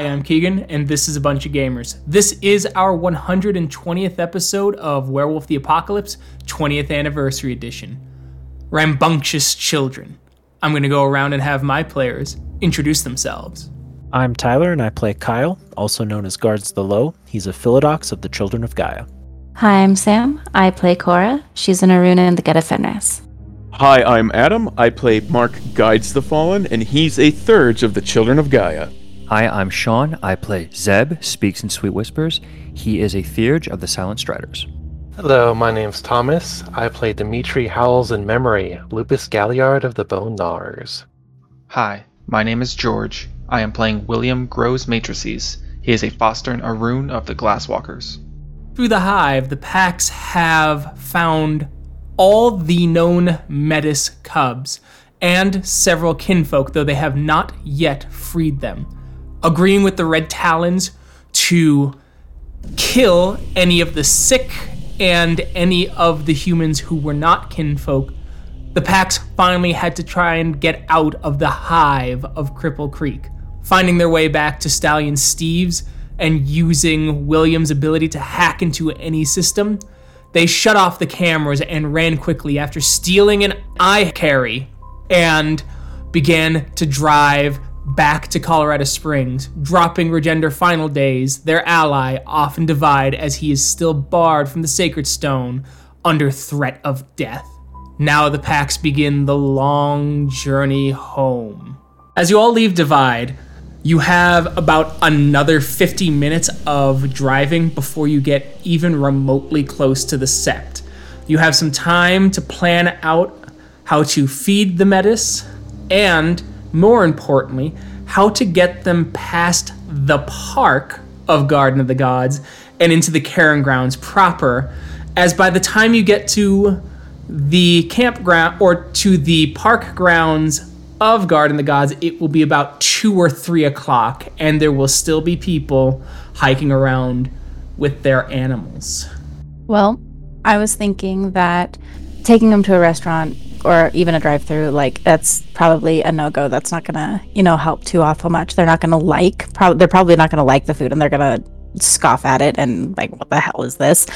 Hi, I'm Keegan, and this is a bunch of gamers. This is our 120th episode of Werewolf the Apocalypse 20th Anniversary Edition. Rambunctious Children. I'm going to go around and have my players introduce themselves. I'm Tyler, and I play Kyle, also known as Guards the Low. He's a Philodox of the Children of Gaia. Hi, I'm Sam. I play Cora. She's an Ahroun in the Get of Fenris. Hi, I'm Adam. I play Mark Guides the Fallen, and he's a third of the Children of Gaia. Hi, I'm Sean. I play Zeb, speaks in sweet whispers. He is a Theurge of the Silent Striders. Hello, my name's Thomas. I play Dimitri Howls in memory, Lupus Galliard of the Bone Gnawers. Hi, my name is George. I am playing William Grows Matrices. He is a Foster Fostern Ahroun of the Glasswalkers. Through the hive, the packs have found all the known Metis cubs and several kinfolk, though they have not yet freed them. Agreeing with the Red Talons to kill any of the sick and any of the humans who were not kinfolk, the packs finally had to try and get out of the hive of Cripple Creek, finding their way back to Stallion Steve's and using William's ability to hack into any system. They shut off the cameras and ran quickly after stealing an eye carry and began to drive back to Colorado Springs, dropping Regender Final Days, their ally, off in Divide as he is still barred from the Sacred Stone under threat of death. Now the packs begin the long journey home. As you all leave Divide, you have about another 50 minutes of driving before you get even remotely close to the Sept. You have some time to plan out how to feed the Metis and more importantly, how to get them past the park of Garden of the Gods and into the Cairn Grounds proper, as by the time you get to the campground or to the park grounds of Garden of the Gods, it will be about two or three o'clock, and there will still be people hiking around with their animals. Well, I was thinking that taking them to a restaurant or even a drive through, like that's probably a no go. That's not gonna, you know, help too awful much. They're not gonna like probably they're probably not gonna like the food and they're gonna scoff at it and like what the hell is this?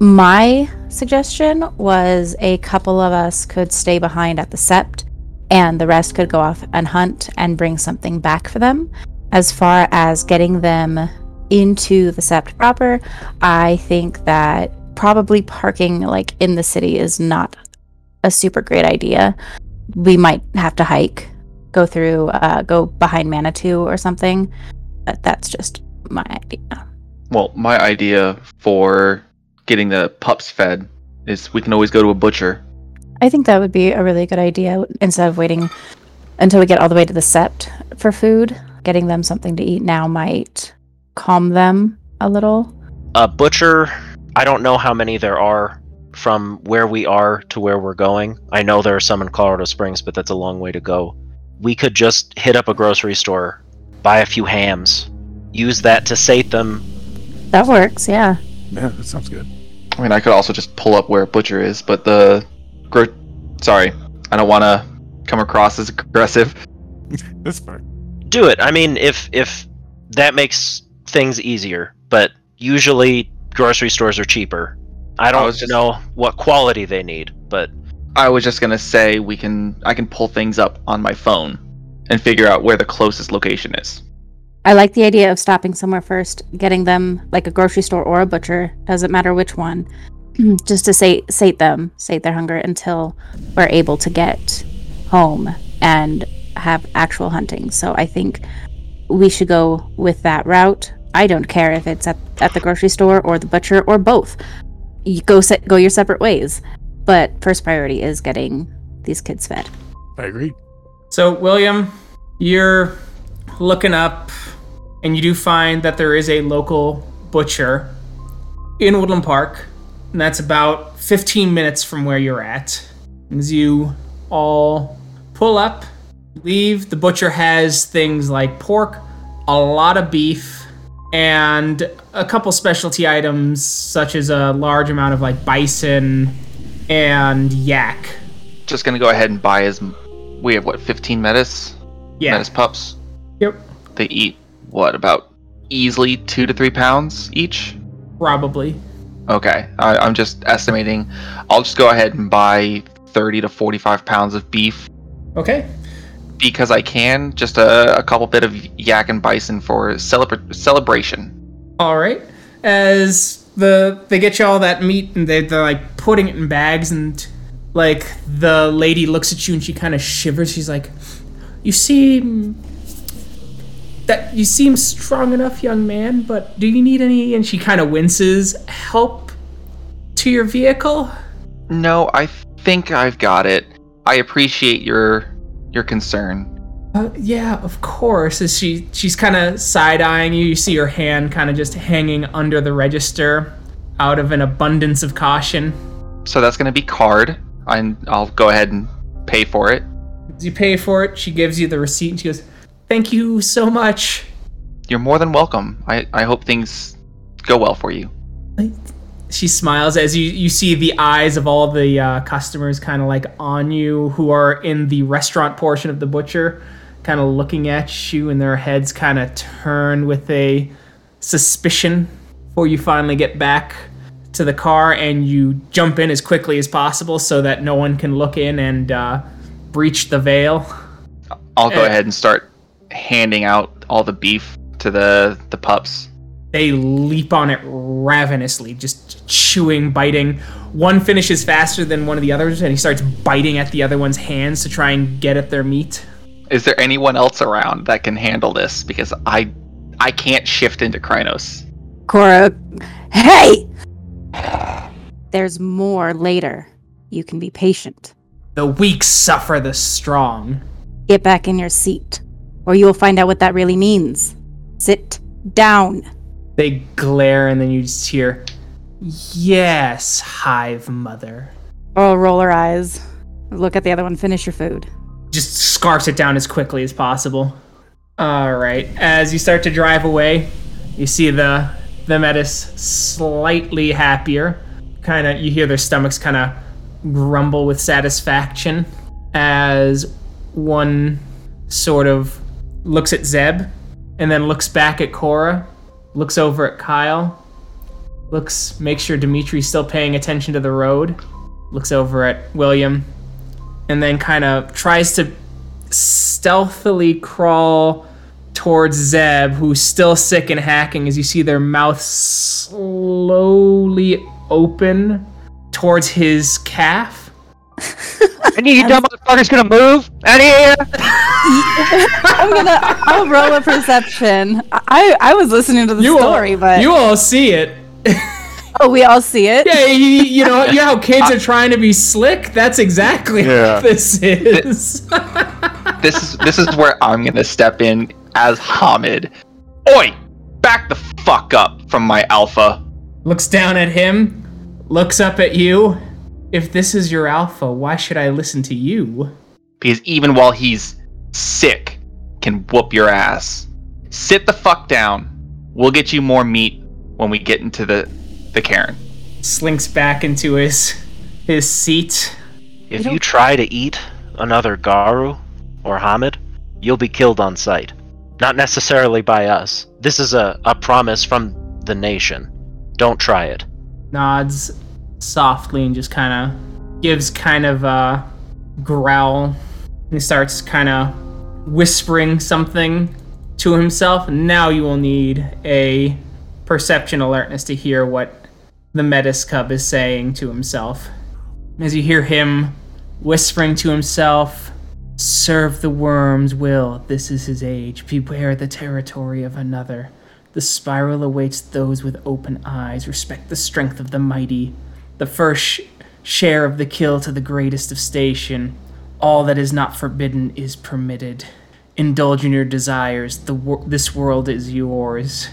My suggestion was a couple of us could stay behind at the sept and the rest could go off and hunt and bring something back for them. As far as getting them into the sept proper, I think that probably parking like in the city is not a super great idea. We might have to hike, go through, uh, go behind Manitou or something. But that's just my idea. Well, my idea for getting the pups fed is we can always go to a butcher. I think that would be a really good idea instead of waiting until we get all the way to the sept for food. Getting them something to eat now might calm them a little. A butcher, I don't know how many there are from where we are to where we're going. I know there are some in Colorado Springs, but that's a long way to go. We could just hit up a grocery store, buy a few hams, use that to sate them. That works, yeah. Yeah, that sounds good. I mean, I could also just pull up where a butcher is, but the gro- sorry, I don't want to come across as aggressive. That's fine. Do it. I mean, if if that makes things easier, but usually grocery stores are cheaper. I don't was just- know what quality they need, but I was just gonna say we can I can pull things up on my phone and figure out where the closest location is. I like the idea of stopping somewhere first, getting them like a grocery store or a butcher, doesn't matter which one, just to sate sate them, sate their hunger until we're able to get home and have actual hunting. So I think we should go with that route. I don't care if it's at, at the grocery store or the butcher or both. You go se- go your separate ways. But first priority is getting these kids fed. I agree. So, William, you're looking up and you do find that there is a local butcher in Woodland Park, and that's about 15 minutes from where you're at. As you all pull up, leave, the butcher has things like pork, a lot of beef, and a couple specialty items such as a large amount of like bison and yak. Just gonna go ahead and buy his. We have what 15 metis? Yeah. Metis pups. Yep. They eat what about easily two to three pounds each? Probably. Okay, I, I'm just estimating. I'll just go ahead and buy 30 to 45 pounds of beef Okay. Because I can. Just a, a couple bit of yak and bison for celebra- celebration. All right. As the they get you all that meat and they, they're like putting it in bags and like the lady looks at you and she kind of shivers. She's like, "You seem that you seem strong enough, young man, but do you need any?" And she kind of winces. Help to your vehicle. No, I think I've got it. I appreciate your your concern. Uh, yeah, of course. As she she's kind of side eyeing you, you see her hand kind of just hanging under the register, out of an abundance of caution. So that's gonna be card, and I'll go ahead and pay for it. As you pay for it, she gives you the receipt and she goes, "Thank you so much." You're more than welcome. I, I hope things go well for you. She smiles as you you see the eyes of all the uh, customers kind of like on you who are in the restaurant portion of the butcher, kind of looking at you, and their heads kind of turn with a suspicion. Before you finally get back to the car and you jump in as quickly as possible so that no one can look in and uh, breach the veil. I'll go Eh. ahead and start handing out all the beef to the the pups. They leap on it ravenously, just chewing, biting. One finishes faster than one of the others, and he starts biting at the other one's hands to try and get at their meat. Is there anyone else around that can handle this? Because I I can't shift into Crinos. Cora, hey! There's more later. You can be patient. The weak suffer the strong. Get back in your seat, or you will find out what that really means. Sit down. They glare, and then you just hear, Yes, Hive Mother. Oh, roll her eyes. Look at the other one. Finish your food. Just scarfs it down as quickly as possible. All right. As you start to drive away, you see the the Metis slightly happier. Kind of, you hear their stomachs kind of grumble with satisfaction as one sort of looks at Zeb and then looks back at Cora, looks over at Kyle, looks, makes sure Dimitri's still paying attention to the road, looks over at William, and then kind of tries to stealthily crawl towards Zeb, who's still sick and hacking, as you see their mouths slowly open towards his calf. Any of you dumb motherfuckers gonna move out of here? I'm gonna. I'll roll a perception. I I was listening to the story, all, but you all see it. oh, we all see it. Yeah, you, you know, you know how kids uh, are trying to be slick. That's exactly Yeah. what this is. This is this is where I'm gonna step in as Homid. Oi! Back the fuck up from my alpha. looks down at him, looks up at you. If this is your alpha, why should I listen to you? Because even while he's sick, can whoop your ass. Sit the fuck down. We'll get you more meat when we get into the the cairn. Slinks back into his his seat. If you try to eat another Garou or Homid, you'll be killed on sight. Not necessarily by us. This is a, a promise from the nation. Don't try it. nods softly and just kind of gives kind of a growl. He starts kind of whispering something to himself. Now you will need a perception alertness to hear what the Metis cub is saying to himself. As you hear him whispering to himself, Serve the Wyrm's will, this is his age. Beware the territory of another. The spiral awaits those with open eyes. Respect the strength of the mighty. The first sh- share of the kill to the greatest of station. All that is not forbidden is permitted. Indulge in your desires. The wor- this world is yours.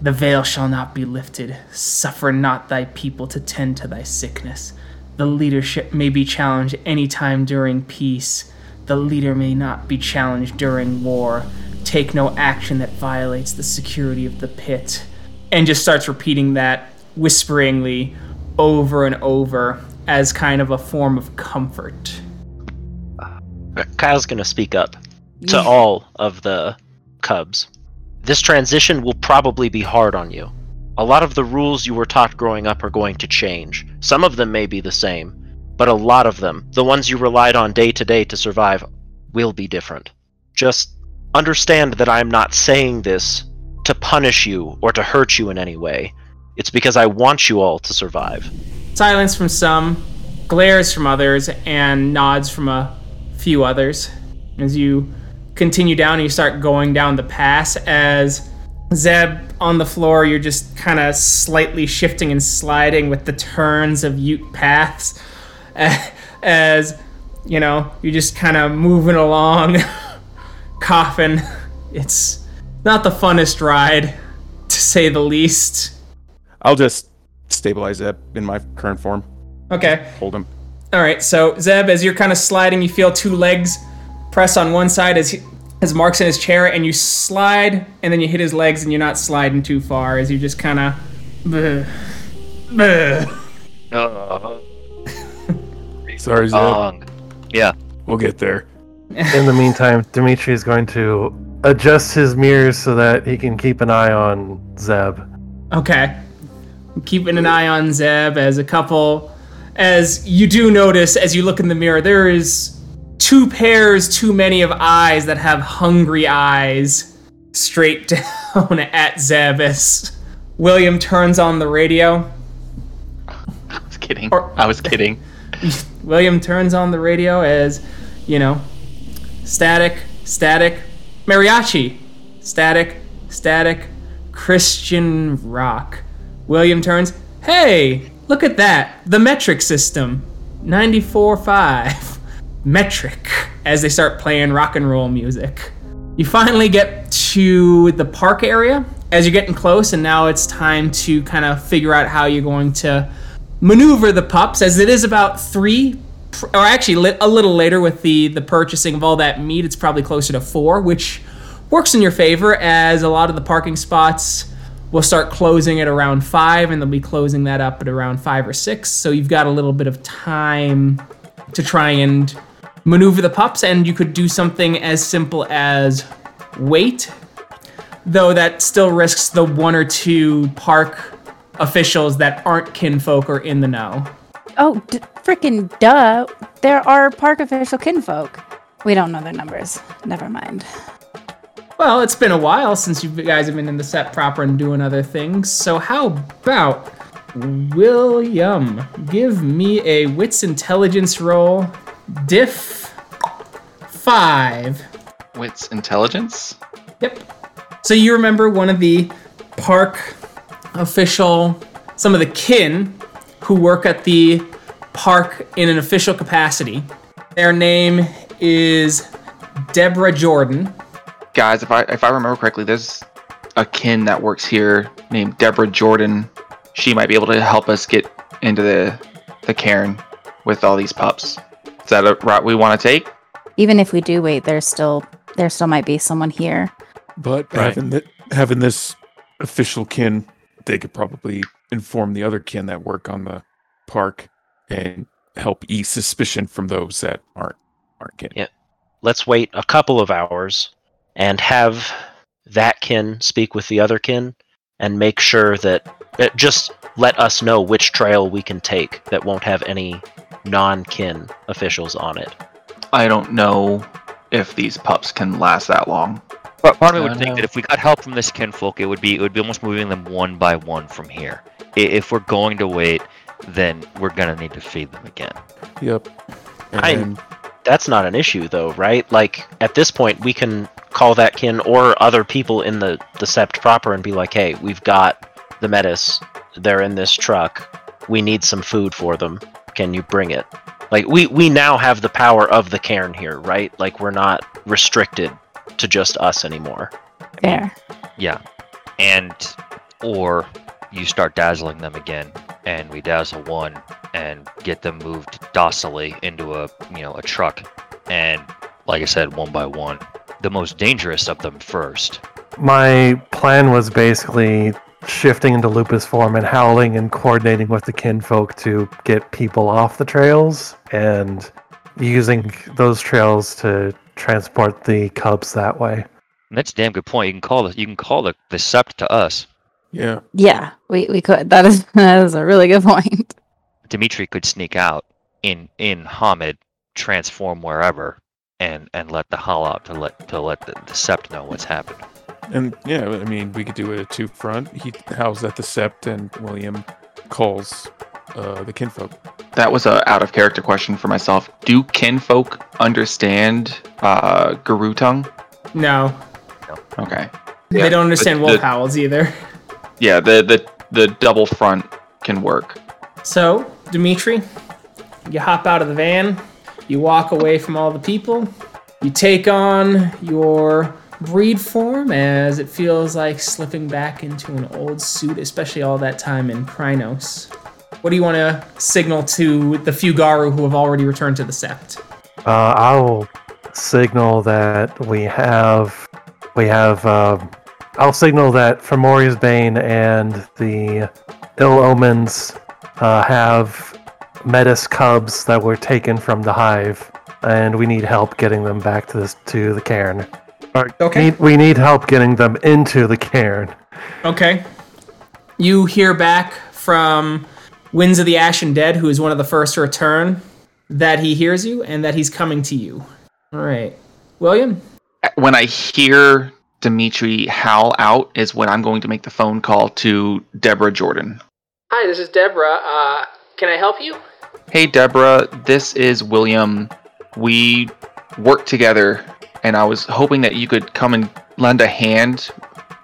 The veil shall not be lifted. Suffer not thy people to tend to thy sickness. The leadership may be challenged any time during peace. The leader may not be challenged during war. Take no action that violates the security of the pit. And just starts repeating that whisperingly over and over as kind of a form of comfort. Kyle's gonna speak up to Yeah. all of the cubs. This transition will probably be hard on you. A lot of the rules you were taught growing up are going to change. Some of them may be the same, but a lot of them, the ones you relied on day to day to survive, will be different. Just understand that I am not saying this to punish you or to hurt you in any way. It's because I want you all to survive. Silence from some, glares from others, and nods from a few others. As you continue down, you start going down the pass. As Zeb on the floor, you're just kind of slightly shifting and sliding with the turns of Ute Pass. As you know, you're just kind of moving along, coughing. It's not the funnest ride, to say the least. I'll just stabilize Zeb in my current form. Okay. Hold him. All right. So Zeb, as you're kind of sliding, you feel two legs press on one side as he, as Mark's in his chair, and you slide, and then you hit his legs, and you're not sliding too far as you just kind of. Uh, Sorry, Zeb. Ong. Yeah. we'll get there. In the meantime, Dimitri is going to adjust his mirrors so that he can keep an eye on Zeb. Okay. Keeping an eye on Zeb as a couple. As you do notice, as you look in the mirror, there is two pairs too many of eyes that have hungry eyes straight down at Zeb as William turns on the radio. I was kidding. Or- I was kidding. William turns on the radio as, you know, static, static, mariachi, static, static, Christian rock. William turns, hey, look at that, the metric system, 94.5. Metric, as they start playing rock and roll music. You finally get to the park area. As you're getting close, and now it's time to kind of figure out how you're going to maneuver the pups as it is about three or actually a little later with the the purchasing of all that meat. It's probably closer to four which works in your favor as a lot of the parking spots will start closing at around five and they'll be closing that up at around five or six so you've got a little bit of time to try and maneuver the pups and you could do something as simple as wait though that still risks the one or two park officials that aren't kinfolk or in the know. Oh, d- freaking duh. There are park official kinfolk. We don't know their numbers. Never mind. Well, it's been a while since you guys have been in the sept proper and doing other things, so how about William? Give me a wits intelligence roll. Diff 5. Wits intelligence. Yep. So you remember one of the park official, some of the kin who work at the park in an official capacity. Their name is Deborah Jordan. Guys, if I if I remember correctly, there's a kin that works here named Deborah Jordan. She might be able to help us get into the the cairn with all these pups. Is that a route we want to take? Even if we do wait, there's still there still might be someone here. But Right. having th- having this official kin, they could probably inform the other kin that work on the park and help ease suspicion from those that aren't aren't kin. Yeah. Let's wait a couple of hours and have that kin speak with the other kin and make sure that uh, just let us know which trail we can take that won't have any non-kin officials on it. I don't know if these pups can last that long. But part of me I would think know. that if we got help from this kinfolk, it would be it would be almost moving them one by one from here. If we're going to wait, then we're gonna need to feed them again. Yep. And I- then- That's not an issue though, right? Like at this point we can call that kin or other people in the the sept proper and be like, "Hey, we've got the metis. They're in this truck. We need some food for them. Can you bring it?" Like we we now have the power of the cairn here, right? Like we're not restricted to just us anymore. There. Yeah, and or you start dazzling them again, and we dazzle one and get them moved docilely into a you know a truck, and like I said, one by one, the most dangerous of them first. My plan was basically shifting into lupus form and howling and coordinating with the kinfolk to get people off the trails and using those trails to transport the cubs that way. And that's a damn good point. You can call the you can call the, the sept to us. Yeah. Yeah, we, we could. That is that is a really good point. Dimitri could sneak out in in Homid, transform wherever, and and let the Halab to let to let the, the sept know what's happened. And yeah, I mean, we could do it a two front. He howls at the sept, and William calls uh, the kinfolk. That was a out of character question for myself. Do kinfolk understand uh, Garou tongue? No, Okay. they don't understand wolf the- howls either. Yeah, the the the double front can work. So, Dimitri, you hop out of the van, you walk away from all the people, you take on your breed form as it feels like slipping back into an old suit, especially all that time in Crinos. What do you want to signal to the few Garou who have already returned to the Sept? Uh, I will signal that we have we have. Uh, I'll signal that Fomori's Bane and the Ill Omens uh, have Metis cubs that were taken from the hive, and we need help getting them back to this to the cairn. Or Okay. Need, we need help getting them into the cairn. Okay. You hear back from Winds of the Ashen Dead, who is one of the first to return, that he hears you and that he's coming to you. All right. William? When I hear Dimitri howl out, is when I'm going to make the phone call to Deborah Jordan. Hi, this is Deborah. Uh, can I help you? Hey, Deborah, this is William. We work together, and I was hoping that you could come and lend a hand.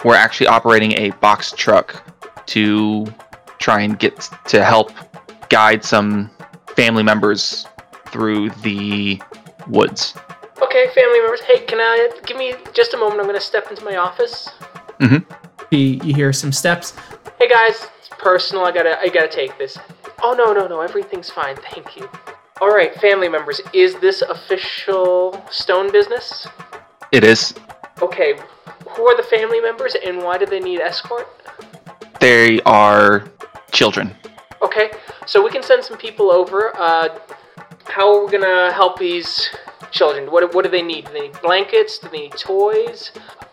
We're actually operating a box truck to try and get to help guide some family members through the woods. Okay, family members. Hey, can I give me just a moment? I'm going to step into my office. Mm-hmm. You, you hear some steps. Hey guys, it's personal. I gotta, I gotta take this. Oh no, no, no. Everything's fine. Thank you. All right, family members. Is this official stone business? It is. Okay, who are the family members and why do they need escort? They are children. Okay, so we can send some people over. Uh, how are we gonna help these children? What, what do they need? Do they need blankets? Do they need toys?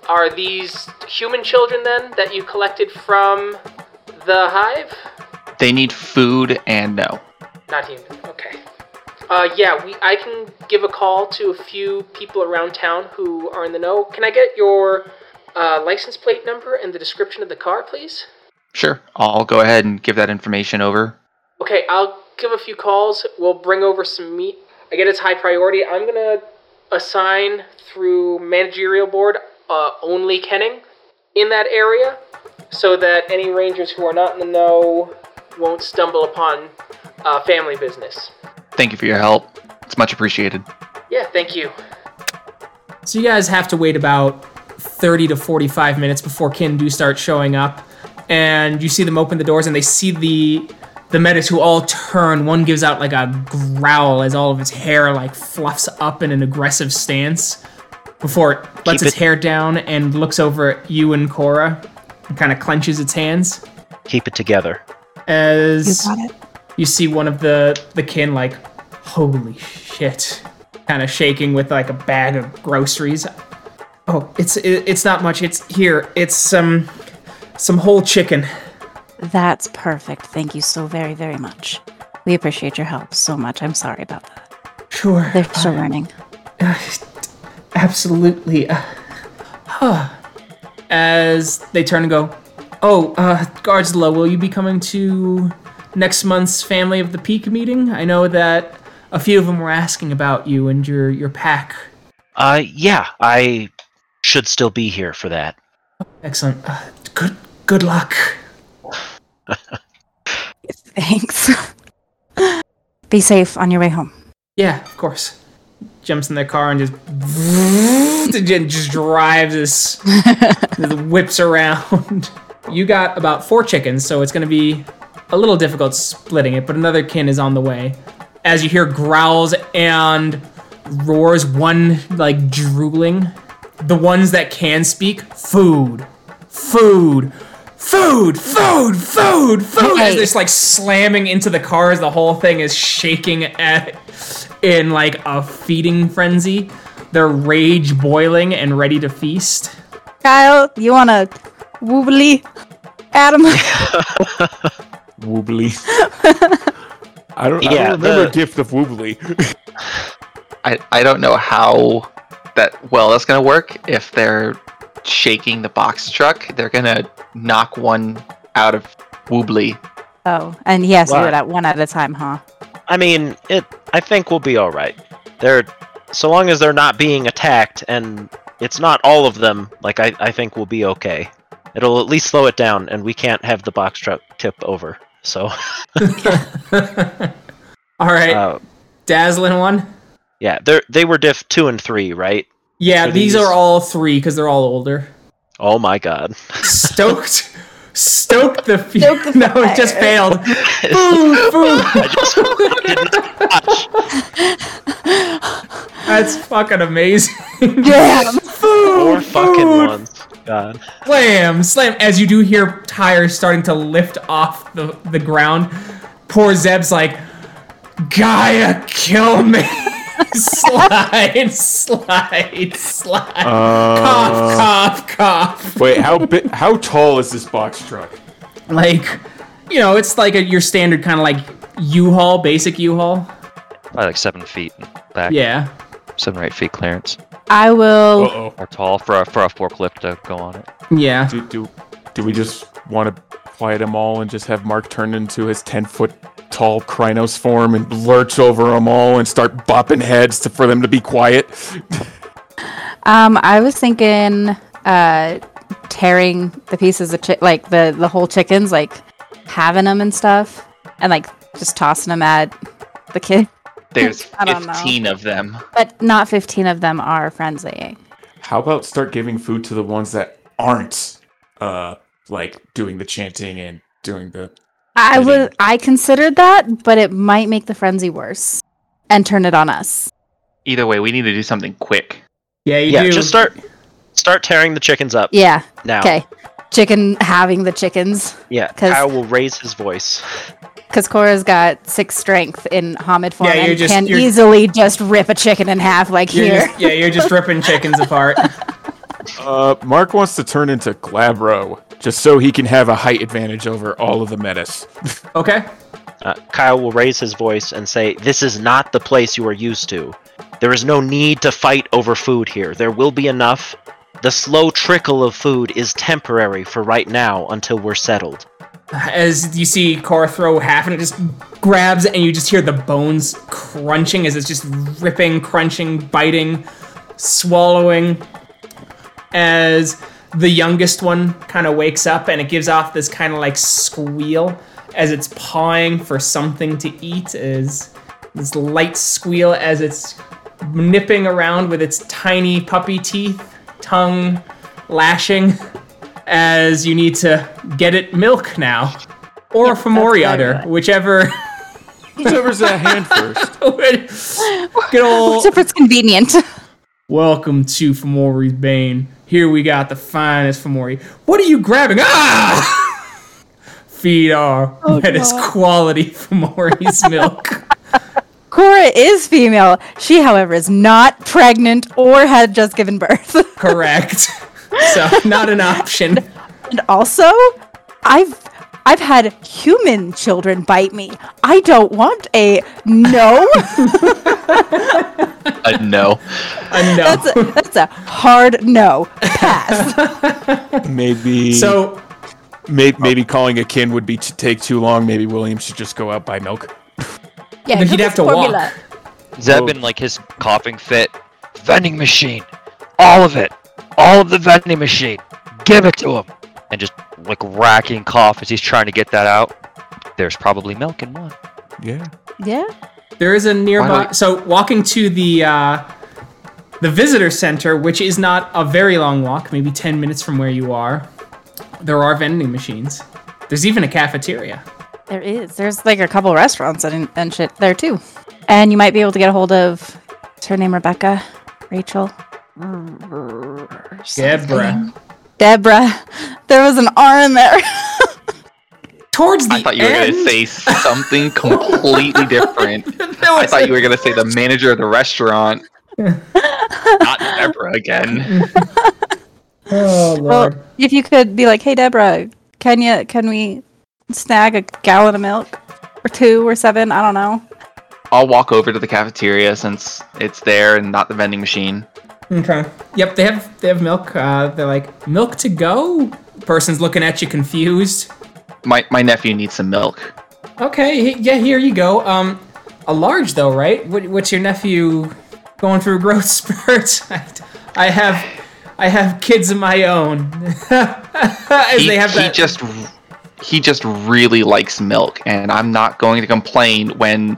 Are these human children then that you collected from the hive? They need food and no. Not human. Okay. Uh, yeah, we. I can give a call to a few people around town who are in the know. Can I get your uh, license plate number and the description of the car, please? Sure, I'll go ahead and give that information over. Okay, I'll give a few calls. We'll bring over some meat. I get it's high priority. I'm gonna assign through managerial board uh, only kenning in that area, so that any rangers who are not in the know won't stumble upon uh, family business. Thank you for your help. It's much appreciated. Yeah, thank you. So you guys have to wait about 30 to 45 minutes before kin do start showing up. And you see them open the doors and they see the the Metis who all turn. One gives out like a growl as all of its hair like fluffs up in an aggressive stance before it lets Keep its it- hair down and looks over at you and Cora and kind of clenches its hands Keep it together. You as got it. you see one of the the kin like holy shit kind of shaking with like a bag of groceries oh it's it, it's not much it's here it's some some whole chicken That's perfect. Thank you so very, very much. We appreciate your help so much. I'm sorry about that. sure They're still learning. absolutely uh, huh. as they turn and go oh uh guards low will you be coming to next month's family of the peak meeting i know that a few of them were asking about you and your your pack Uh, yeah, I should still be here for that. excellent uh, good good luck Thanks. Be safe on your way home. Yeah, of course. Jumps in their car and just just drives this, just whips around. You got about four chickens, so it's gonna be a little difficult splitting it, but another kin is on the way. As you hear growls and roars, one like drooling. The ones that can speak, food, food, food, food, food, food. As Hey. they're just like slamming into the cars, the whole thing is shaking at in like a feeding frenzy. Their rage boiling and ready to feast. Kyle, you want to woobly Adam? Woobly. I don't, I don't remember the- gift of Woobly. I, I don't know how that well that's gonna work. If they're shaking the box truck, they're gonna knock one out of Woobly. oh, and he has to do Why? it at one at a time, huh? I mean, it. I think we'll be all right. They're so long as they're not being attacked, and it's not all of them. Like I, I think we'll be okay. It'll at least slow it down, and we can't have the box truck tip over. So, All right, uh, dazzling one. yeah, they they were diff two and three, right? Yeah, these these- are all three because they're all older. Oh my god. Stoked, stoked the. Fe- Stoke the no, it just failed. Boo, boo. I just That's fucking amazing. Damn. four fucking food. ones. God. Slam, slam. As you do hear tires starting to lift off the, the ground, poor Zeb's like, Gaia, kill me. Slide, slide, slide. Uh, cough, cough, cough. Wait, how bi- how tall is this box truck? Like, you know, it's like a, your standard kind of like U-Haul, basic U-Haul. Probably like seven feet back. Yeah. Seven or eight feet clearance. I will. Uh-oh. Or tall for a, for a forklift to go on it. Yeah. Do, do, do we just want to quiet them all and just have Mark turn into his 10 foot tall Crinos form and lurch over them all and start bopping heads to, for them to be quiet? Um, I was thinking, uh, tearing the pieces of chi- like the the whole chickens, like having them and stuff, and like just tossing them at the kid. There's I don't know. 15 of them. But not fifteen of them are friendly. How about start giving food to the ones that aren't, uh, like doing the chanting and doing the. I Fighting. would. I considered that, but it might make the frenzy worse and turn it on us. Either way, we need to do something quick. Yeah, you Yeah, do. just start start tearing the chickens up Yeah. now. Okay. Chicken having the chickens. Yeah, 'Cause- Kyle will raise his voice. Because Cora's got six strength in Homid form Yeah, you're and just- can you're- easily just rip a chicken in half like You're here. just- yeah, you're just ripping chickens apart. Uh, Mark wants to turn into Glabro just so he can have a height advantage over all of the Metis. Okay. Uh, Kyle will raise his voice and say, This is not the place you are used to. There is no need to fight over food here. There will be enough. The slow trickle of food is temporary for right now until we're settled. As you see Cora throw half and it just grabs and you just hear the bones crunching as it's just ripping, crunching, biting, swallowing. As the youngest one kind of wakes up and it gives off this kind of like squeal as it's pawing for something to eat is this light squeal as it's nipping around with its tiny puppy teeth, tongue lashing as you need to get it milk now. Or Yep, Fomori that's right. whichever. whichever's at hand first. Good old. Whichever it's convenient. Welcome to Fomori's Bane. Here we got the finest Fomori. What are you grabbing? Ah! Feed our Oh, wettest quality Fomori's milk. Cora is female. She, however, is not pregnant or had just given birth. Correct. So, not an option. and also, I've I've had human children bite me. I don't want a no. Uh, no. I know. that's a, that's a hard no. Pass. Maybe. So, Maybe, maybe calling a kin would be to take too long. Maybe William should just go out buy milk. Yeah, Then he'd have at to walk. formula. Zeb Oh. in like his coughing fit. Vending machine. All of it. All of the vending machine. Give it to him. And just like racking cough as he's trying to get that out. There's probably milk in one. Yeah. Yeah. There is a nearby. So walking to the uh, the visitor center, which is not a very long walk, maybe ten minutes from where you are. There are vending machines. There's even a cafeteria. There is. There's like a couple restaurants and, and shit there too. And you might be able to get a hold of what's her name, Rebecca? Rachel? Deborah. Deborah. There was an R in there. Towards the I thought you were gonna say something completely different. I thought you were gonna say the manager of the restaurant. Not Deborah again. Oh Well, if you could be like, "Hey, Deborah, can you can we snag a gallon of milk or two or seven? I don't know." I'll walk over to the cafeteria since it's there and not the vending machine. Okay. Yep, they have they have milk. Uh, they're like milk to go. Person's looking at you confused. My my nephew needs some milk. Okay, he- yeah, here you go. Um, a large though, right? What, what's your nephew going through growth spurts? I, I have, I have kids of my own. As he, they have he that. just he just really likes milk, and I'm not going to complain when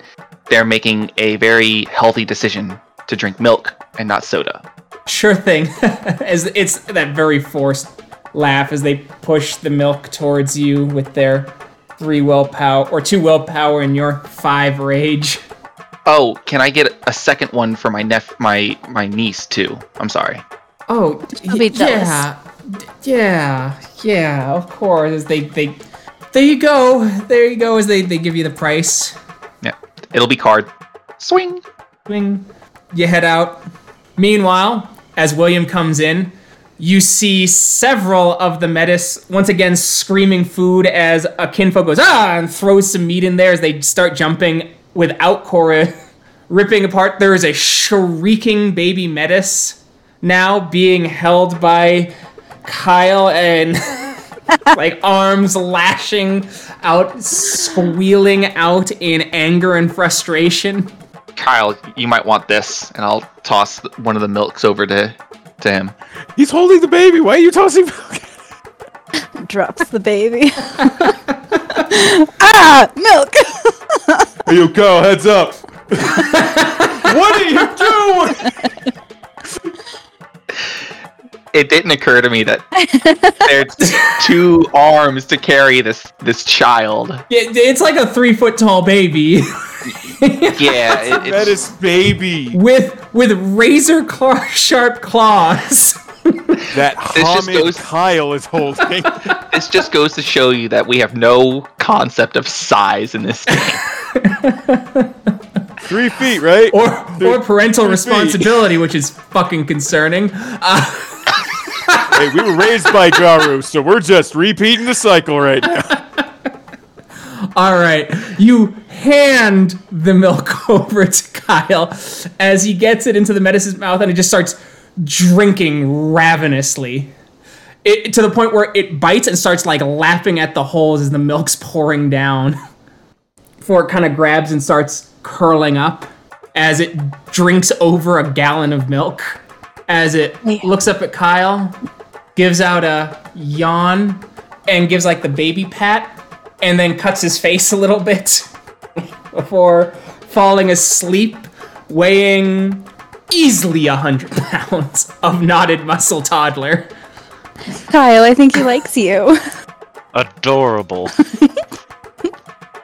they're making a very healthy decision to drink milk and not soda. Sure thing. as it's that very forced laugh as they push the milk towards you with their three willpower or two willpower and your five rage. Oh, can I get a second one for my nep my my niece too? I'm sorry. Oh, I'll be y- yeah, D- yeah, yeah. Of course, as they they. There you go. There you go. As they they give you the price. Yeah, it'll be card. Swing. Swing. You head out. Meanwhile, as William comes in, you see several of the Metis once again screaming food as a kinfolk goes ah and throws some meat in there as they start jumping without Cora ripping apart. There is a shrieking baby Metis now being held by Kyle and like arms lashing out, squealing out in anger and frustration. Kyle, you might want this, and I'll toss one of the milks over to to him. He's holding the baby. Why are you tossing milk? Drops the baby. ah, milk. Hey, you go, heads up. what are you doing? It didn't occur to me that there's two arms to carry this this child. Yeah, it's like a three foot tall baby Yeah, it, That it's, is baby. with with razor claw, sharp claws. That This just Homid goes- Kyle is holding. this just goes to show you that we have no concept of size in this game. Three feet, right? or or parental feet. responsibility, which is fucking concerning. Uh, hey, we were raised by Garou, so we're just repeating the cycle right now. all right, you hand the milk over to Kyle as he gets it into the medicine's mouth and it just starts drinking ravenously. It, to the point where it bites and starts like lapping at the holes as the milk's pouring down. Before it kind of grabs and starts curling up as it drinks over a gallon of milk. As it looks up at Kyle, gives out a yawn, and gives like the baby pat, and then cuts his face a little bit before falling asleep, weighing easily a hundred pounds of knotted muscle toddler. Kyle, I think he likes you. Adorable.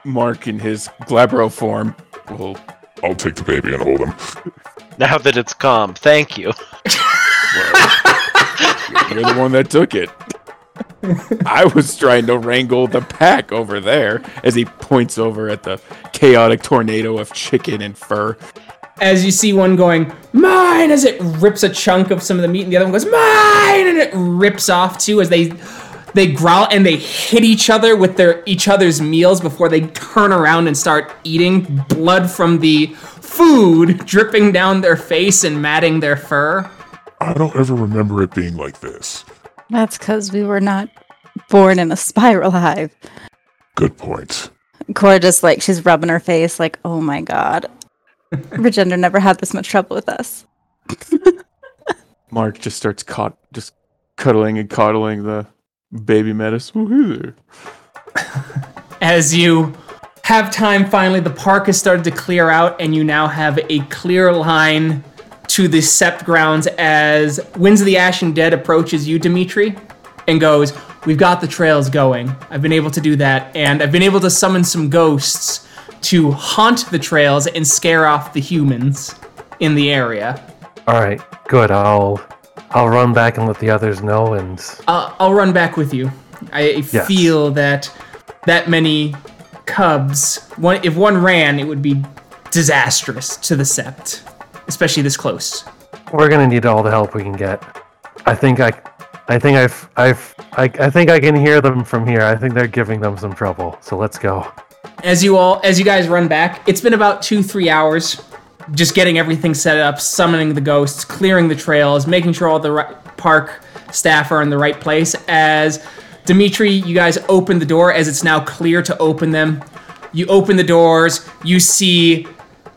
Mark in his glabro form will I'll take the baby and hold him. now that it's calm, thank you. You're the one that took it. I was trying to wrangle the pack over there as he points over at the chaotic tornado of chicken and fur. As you see one going, mine, as it rips a chunk of some of the meat, and the other one goes, mine, and it rips off too as they they growl and they hit each other with their each other's meals before they turn around and start eating blood from the food dripping down their face and matting their fur. I don't ever remember it being like this. That's because we were not born in a spiral hive. Good point. Cora just like she's rubbing her face, like, oh my god. Regender never had this much trouble with us. Mark just starts caught, just cuddling and coddling the baby metis. Oh, hey there. As you have time finally, the park has started to clear out, and you now have a clear line to the Sept grounds as Winds of the Ashen Dead approaches you, Dimitri, and goes, We've got the trails going. I've been able to do that, and I've been able to summon some ghosts to haunt the trails and scare off the humans in the area. All right, good. I'll I'll run back and let the others know. And I'll, I'll run back with you. I Yes. feel that that many cubs, one if one ran, it would be disastrous to the Sept, especially this close. we're gonna need all the help we can get. I think I I think I've I've I, I think I can hear them from here. I think they're giving them some trouble. So let's go. As you all, as you guys run back, it's been about two, three hours, just getting everything set up, summoning the ghosts, clearing the trails, making sure all the right park staff are in the right place. As Dimitri, you guys open the door as it's now clear to open them. You open the doors. You see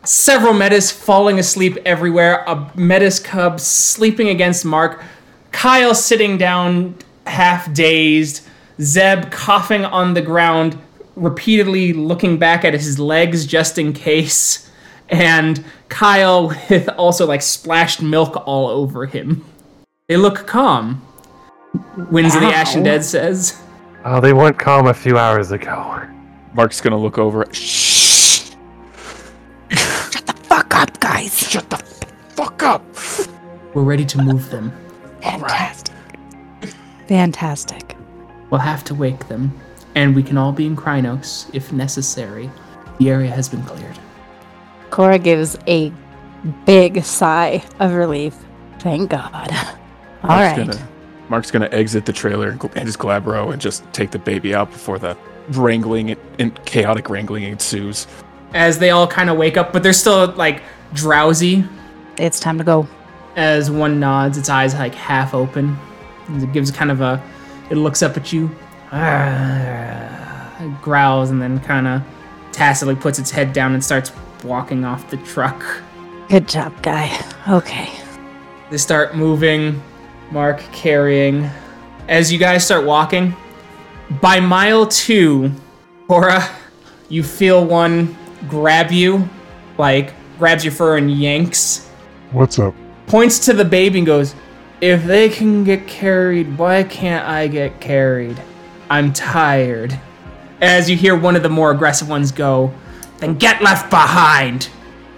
several Metis falling asleep everywhere. A metis cub sleeping against Mark. Kyle sitting down, half dazed. Zeb coughing on the ground, repeatedly looking back at his legs just in case. And Kyle with also like splashed milk all over him. They look calm. Winds of the Ashen Dead says. Oh, they weren't calm a few hours ago. Mark's gonna look over. Shh! Fuck up, guys. Shut the fuck up! We're ready to move them. Fantastic. Fantastic. We'll have to wake them, and we can all be in Crinos if necessary. The area has been cleared. Cora gives a big sigh of relief. Thank God. All Mark's right. Gonna, Mark's gonna exit the trailer and, gl- and his Glabro and just take the baby out before the wrangling and, and chaotic wrangling ensues. As they all kind of wake up, but they're still like drowsy. It's time to go. As one nods, its eyes like half open. And it gives kind of a. It looks up at you. It growls and then kind of tacitly puts its head down and starts walking off the truck. Good job, guy. Okay. They start moving, Mark carrying. As you guys start walking, by mile two, Cora, you feel one grab you, like grabs your fur and yanks, What's up? points to the baby and goes, If they can get carried, why can't I get carried? I'm tired. As you hear one of the more aggressive ones go, Then get left behind!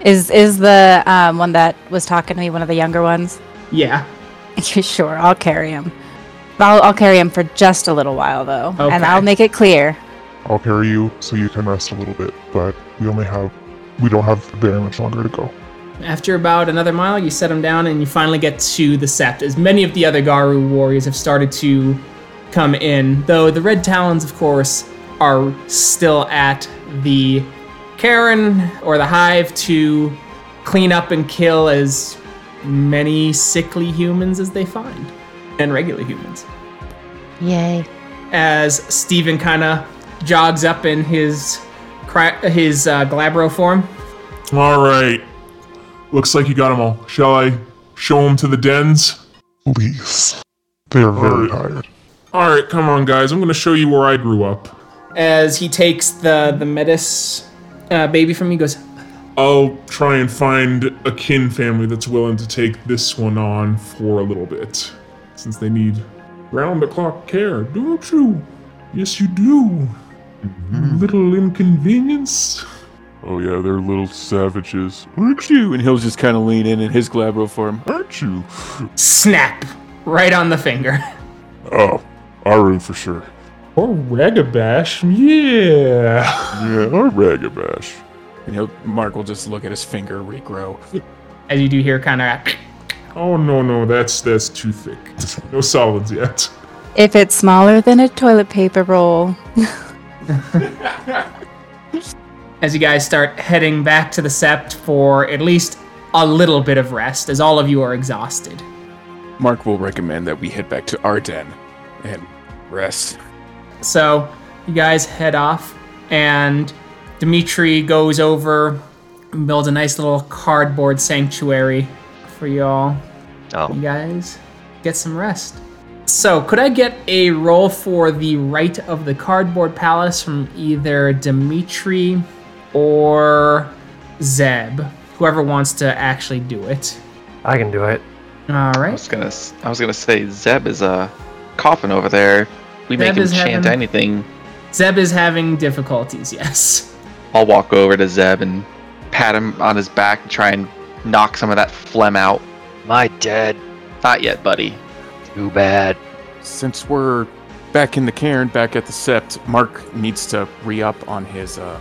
Is is the um, one that was talking to me one of the younger ones? Yeah. sure, I'll carry him. I'll, I'll carry him for just a little while though, and I'll make it clear. I'll carry you so you can rest a little bit, but we only have we don't have very much longer to go. After about another mile, you set them down and you finally get to the Sept, as many of the other Garou warriors have started to come in, though the Red Talons, of course, are still at the cairn or the Hive to clean up and kill as many sickly humans as they find, and regular humans. Yay! As Steven kind of jogs up in his his uh, Glabro form. All right. Looks like you got them all. Shall I show them to the dens? Please. They are very tired. All right, come on, guys. I'm going to show you where I grew up. as he takes the the Metis uh, baby from me, he goes, I'll try and find a kin family that's willing to take this one on for a little bit, since they need round the clock care, don't you? Yes, you do. Mm-hmm. Little inconvenience. Oh yeah, they're little savages, Aren't you? And he'll just kind of lean in in his Glabro form. aren't you? snap, right on the finger. Oh, Ahroun for sure. Or Ragabash, yeah. Yeah, or Ragabash. And he'll Mark will just look at his finger regrow. As you do here, kind of, Oh no, no, that's that's too thick. No solids yet. If it's smaller than a toilet paper roll, as you guys start heading back to the Sept for at least a little bit of rest, as all of you are exhausted. Mark will recommend that we head back to our den and rest. So you guys head off, and Dimitri goes over and builds a nice little cardboard sanctuary for y'all. Oh. You Oh, guys get some rest. So, could I get a roll for the right of the cardboard palace from either Dimitri or Zeb? Whoever wants to actually do it. I can do it. All right. I was gonna, s- I was gonna say Zeb is a coffin over there. We make him chant having- anything. Zeb is having difficulties, yes. I'll walk over to Zeb and pat him on his back and try and knock some of that phlegm out. my dad. Not yet, buddy. Too bad. Since we're back in the cairn, back at the Sept, Mark needs to re-up on his uh,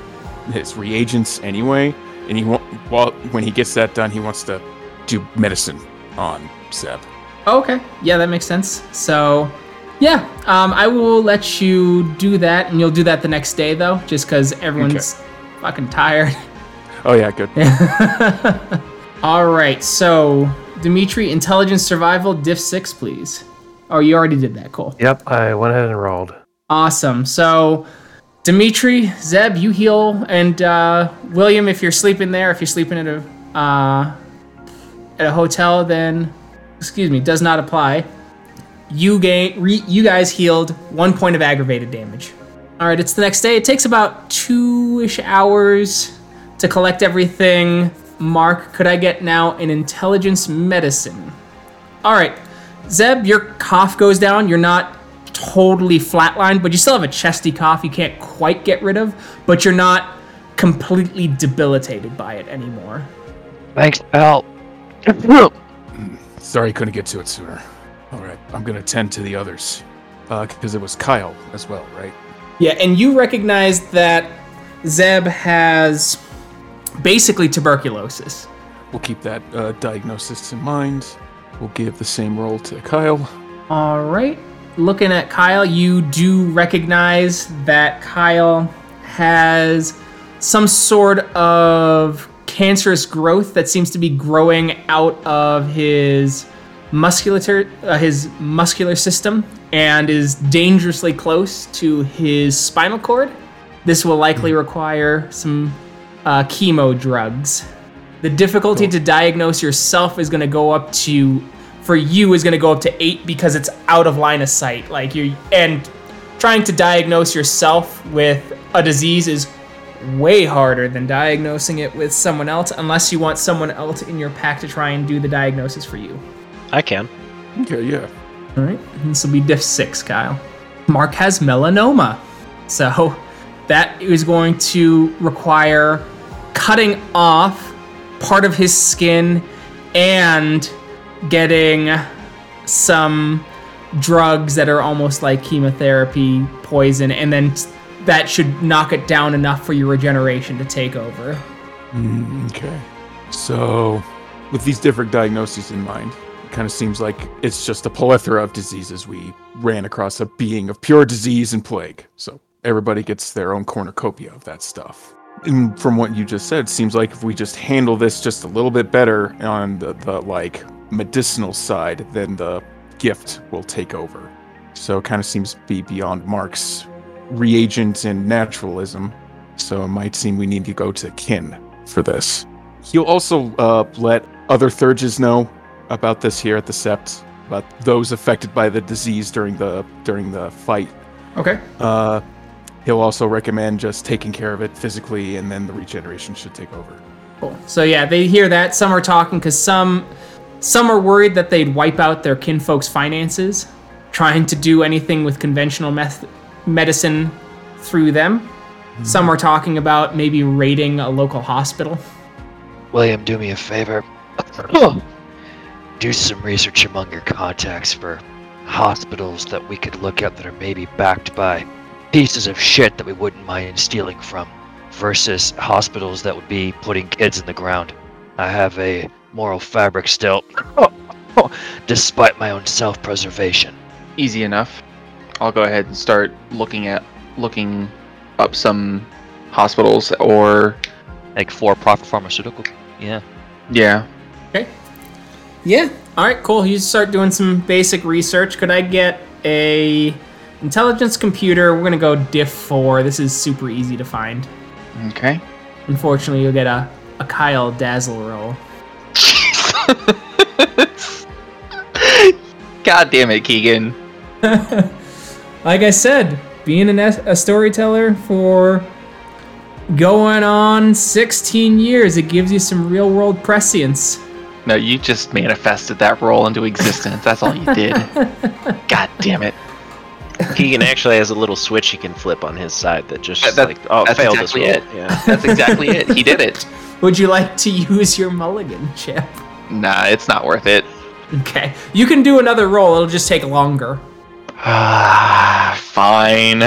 his reagents anyway, and he wa- well when he gets that done, he wants to do medicine on Zeb. Okay, yeah, that makes sense. So, yeah, um, I will let you do that, and you'll do that the next day, though, just because everyone's fucking tired. Oh yeah, good. All right, so Dimitri, intelligence survival, diff six, please. Oh, you already did that. Cool. Yep, I went ahead and rolled. Awesome. So, Dimitri, Zeb, you heal, and uh, William, if you're sleeping there, if you're sleeping at a uh, at a hotel, then excuse me, does not apply. You gain, re, you guys healed one point of aggravated damage. All right, it's the next day. It takes about two-ish hours to collect everything. Mark, could I get now an intelligence medicine? All right, Zeb, your cough goes down. You're not totally flatlined, but you still have a chesty cough you can't quite get rid of, but you're not completely debilitated by it anymore. Thanks, pal. Sorry, couldn't get to it sooner. All right, I'm gonna tend to the others, uh, because it was Kyle as well, right? Yeah, and you recognize that Zeb has basically tuberculosis. We'll keep that uh, diagnosis in mind. We'll give the same role to Kyle. All right. Looking at Kyle, you do recognize that Kyle has some sort of cancerous growth that seems to be growing out of his musculature, uh, his muscular system, and is dangerously close to his spinal cord. This will likely require some uh, chemo drugs. The difficulty to diagnose yourself is going to go up to, for you, is going to go up to eight because it's out of line of sight. Like you, and trying to diagnose yourself with a disease is way harder than diagnosing it with someone else, unless you want someone else in your pack to try and do the diagnosis for you. I can. Okay, yeah. All right, this will be diff six, Kyle. Mark has melanoma, so that is going to require cutting off part of his skin and getting some drugs that are almost like chemotherapy poison, and then that should knock it down enough for your regeneration to take over. Mm, okay. So, with these different diagnoses in mind, it kind of seems like it's just a plethora of diseases. We ran across a being of pure disease and plague. So, everybody gets their own cornucopia of that stuff. And from what you just said, seems like if we just handle this just a little bit better on the, the like medicinal side, then the gift will take over. So, it kind of seems to be beyond Mark's reagent and naturalism. So, it might seem we need to go to kin for this. He'll also uh, let other Theurges know about this here at the Sept, about those affected by the disease during the during the fight. Okay. Uh, he'll also recommend just taking care of it physically, and then the regeneration should take over. Cool. So yeah, they hear that. Some are talking because some some are worried that they'd wipe out their kinfolk's finances, trying to do anything with conventional meth- medicine through them. Mm-hmm. Some are talking about maybe raiding a local hospital. William, do me a favor. Oh, do some research among your contacts for hospitals that we could look at that are maybe backed by pieces of shit that we wouldn't mind stealing from, versus hospitals that would be putting kids in the ground. I have a moral fabric still, despite my own self-preservation. Easy enough. I'll go ahead and start looking at looking up some hospitals or Like for-profit pharmaceutical. Yeah. yeah. Okay. Yeah. All right. Cool. You start doing some basic research. Could I get a intelligence computer? We're gonna go diff four. This is super easy to find. Okay. Unfortunately, you'll get a a Kyle Dazzle roll. God damn it, Keegan. like I said, being an, a storyteller for going on 16 years, it gives you some real world prescience. No, you just manifested that role into existence. That's all you did. God damn it. Keegan actually has a little switch he can flip on his side that just That- that- like oh that's failed exactly this it. Yeah. That's exactly it. He did it. Would you like to use your mulligan, Chip? Nah, it's not worth it. Okay. You can do another roll, it'll just take longer. Ah, fine.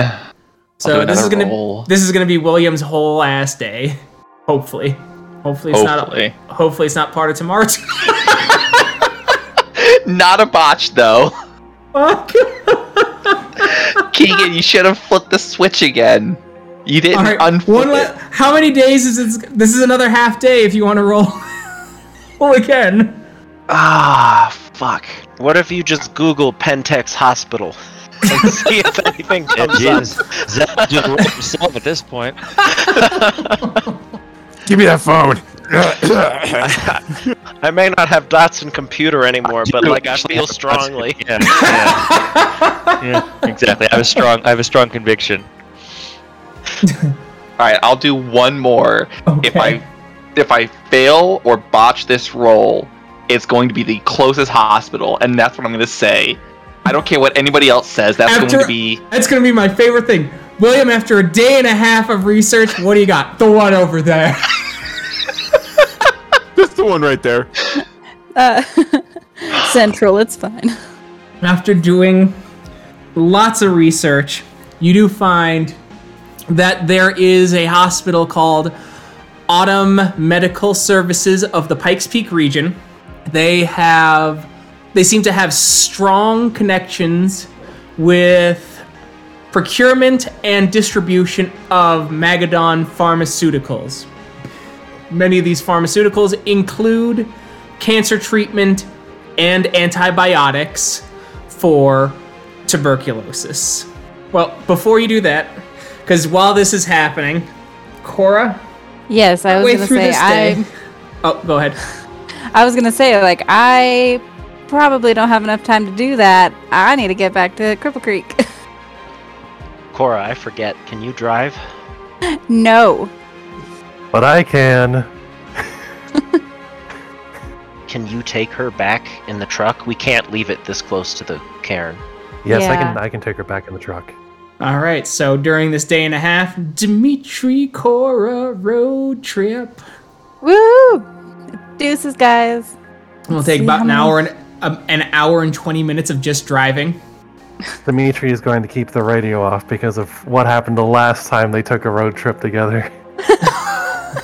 So this is gonna roll. this is gonna be William's whole ass day. Hopefully. Hopefully it's Hopefully. not hopefully it's not part of tomorrow's Not a botch though. Fuck. Keegan, you should have flipped the switch again. You didn't All right, unflip one it. How many days is this? This is another half day if you want to roll. roll again. Ah, fuck. What if you just Google Pentex Hospital and see if anything Yeah, comes Jesus. up? Zeb just wrote himself at this point. Give me that phone. I may not have Datsun computer anymore, but like I feel strongly. Yeah, yeah. yeah, exactly. I have a strong, I have a strong conviction. All right, I'll do one more. Okay. If I if I fail or botch this roll, it's going to be the closest hospital, and that's what I'm going to say. I don't care what anybody else says. That's going to be That's gonna be my favorite thing. William, after a day and a half of research, what do you got? The one over there. That's the one right there. Uh, Central, it's fine. After doing lots of research, you do find that there is a hospital called Autumn Medical Services of the Pikes Peak region. They have they seem to have strong connections with procurement and distribution of Magadon pharmaceuticals. Many of these pharmaceuticals include cancer treatment and antibiotics for tuberculosis. Well, before you do that, because while this is happening, Cora, Yes, I was gonna say day. I. Oh, go ahead. I was gonna say like I probably don't have enough time to do that. I need to get back to Cripple Creek. Cora, I forget. Can you drive? no. But I can. Can you take her back in the truck? We can't leave it this close to the cairn. Yes, I can. I can take her back in the truck. All right, so during this day and a half, Dimitri Cora road trip. Woo! Deuces, guys. We'll Let's take about an hour and um, an hour and twenty minutes of just driving. Dimitri is going to keep the radio off because of what happened the last time they took a road trip together.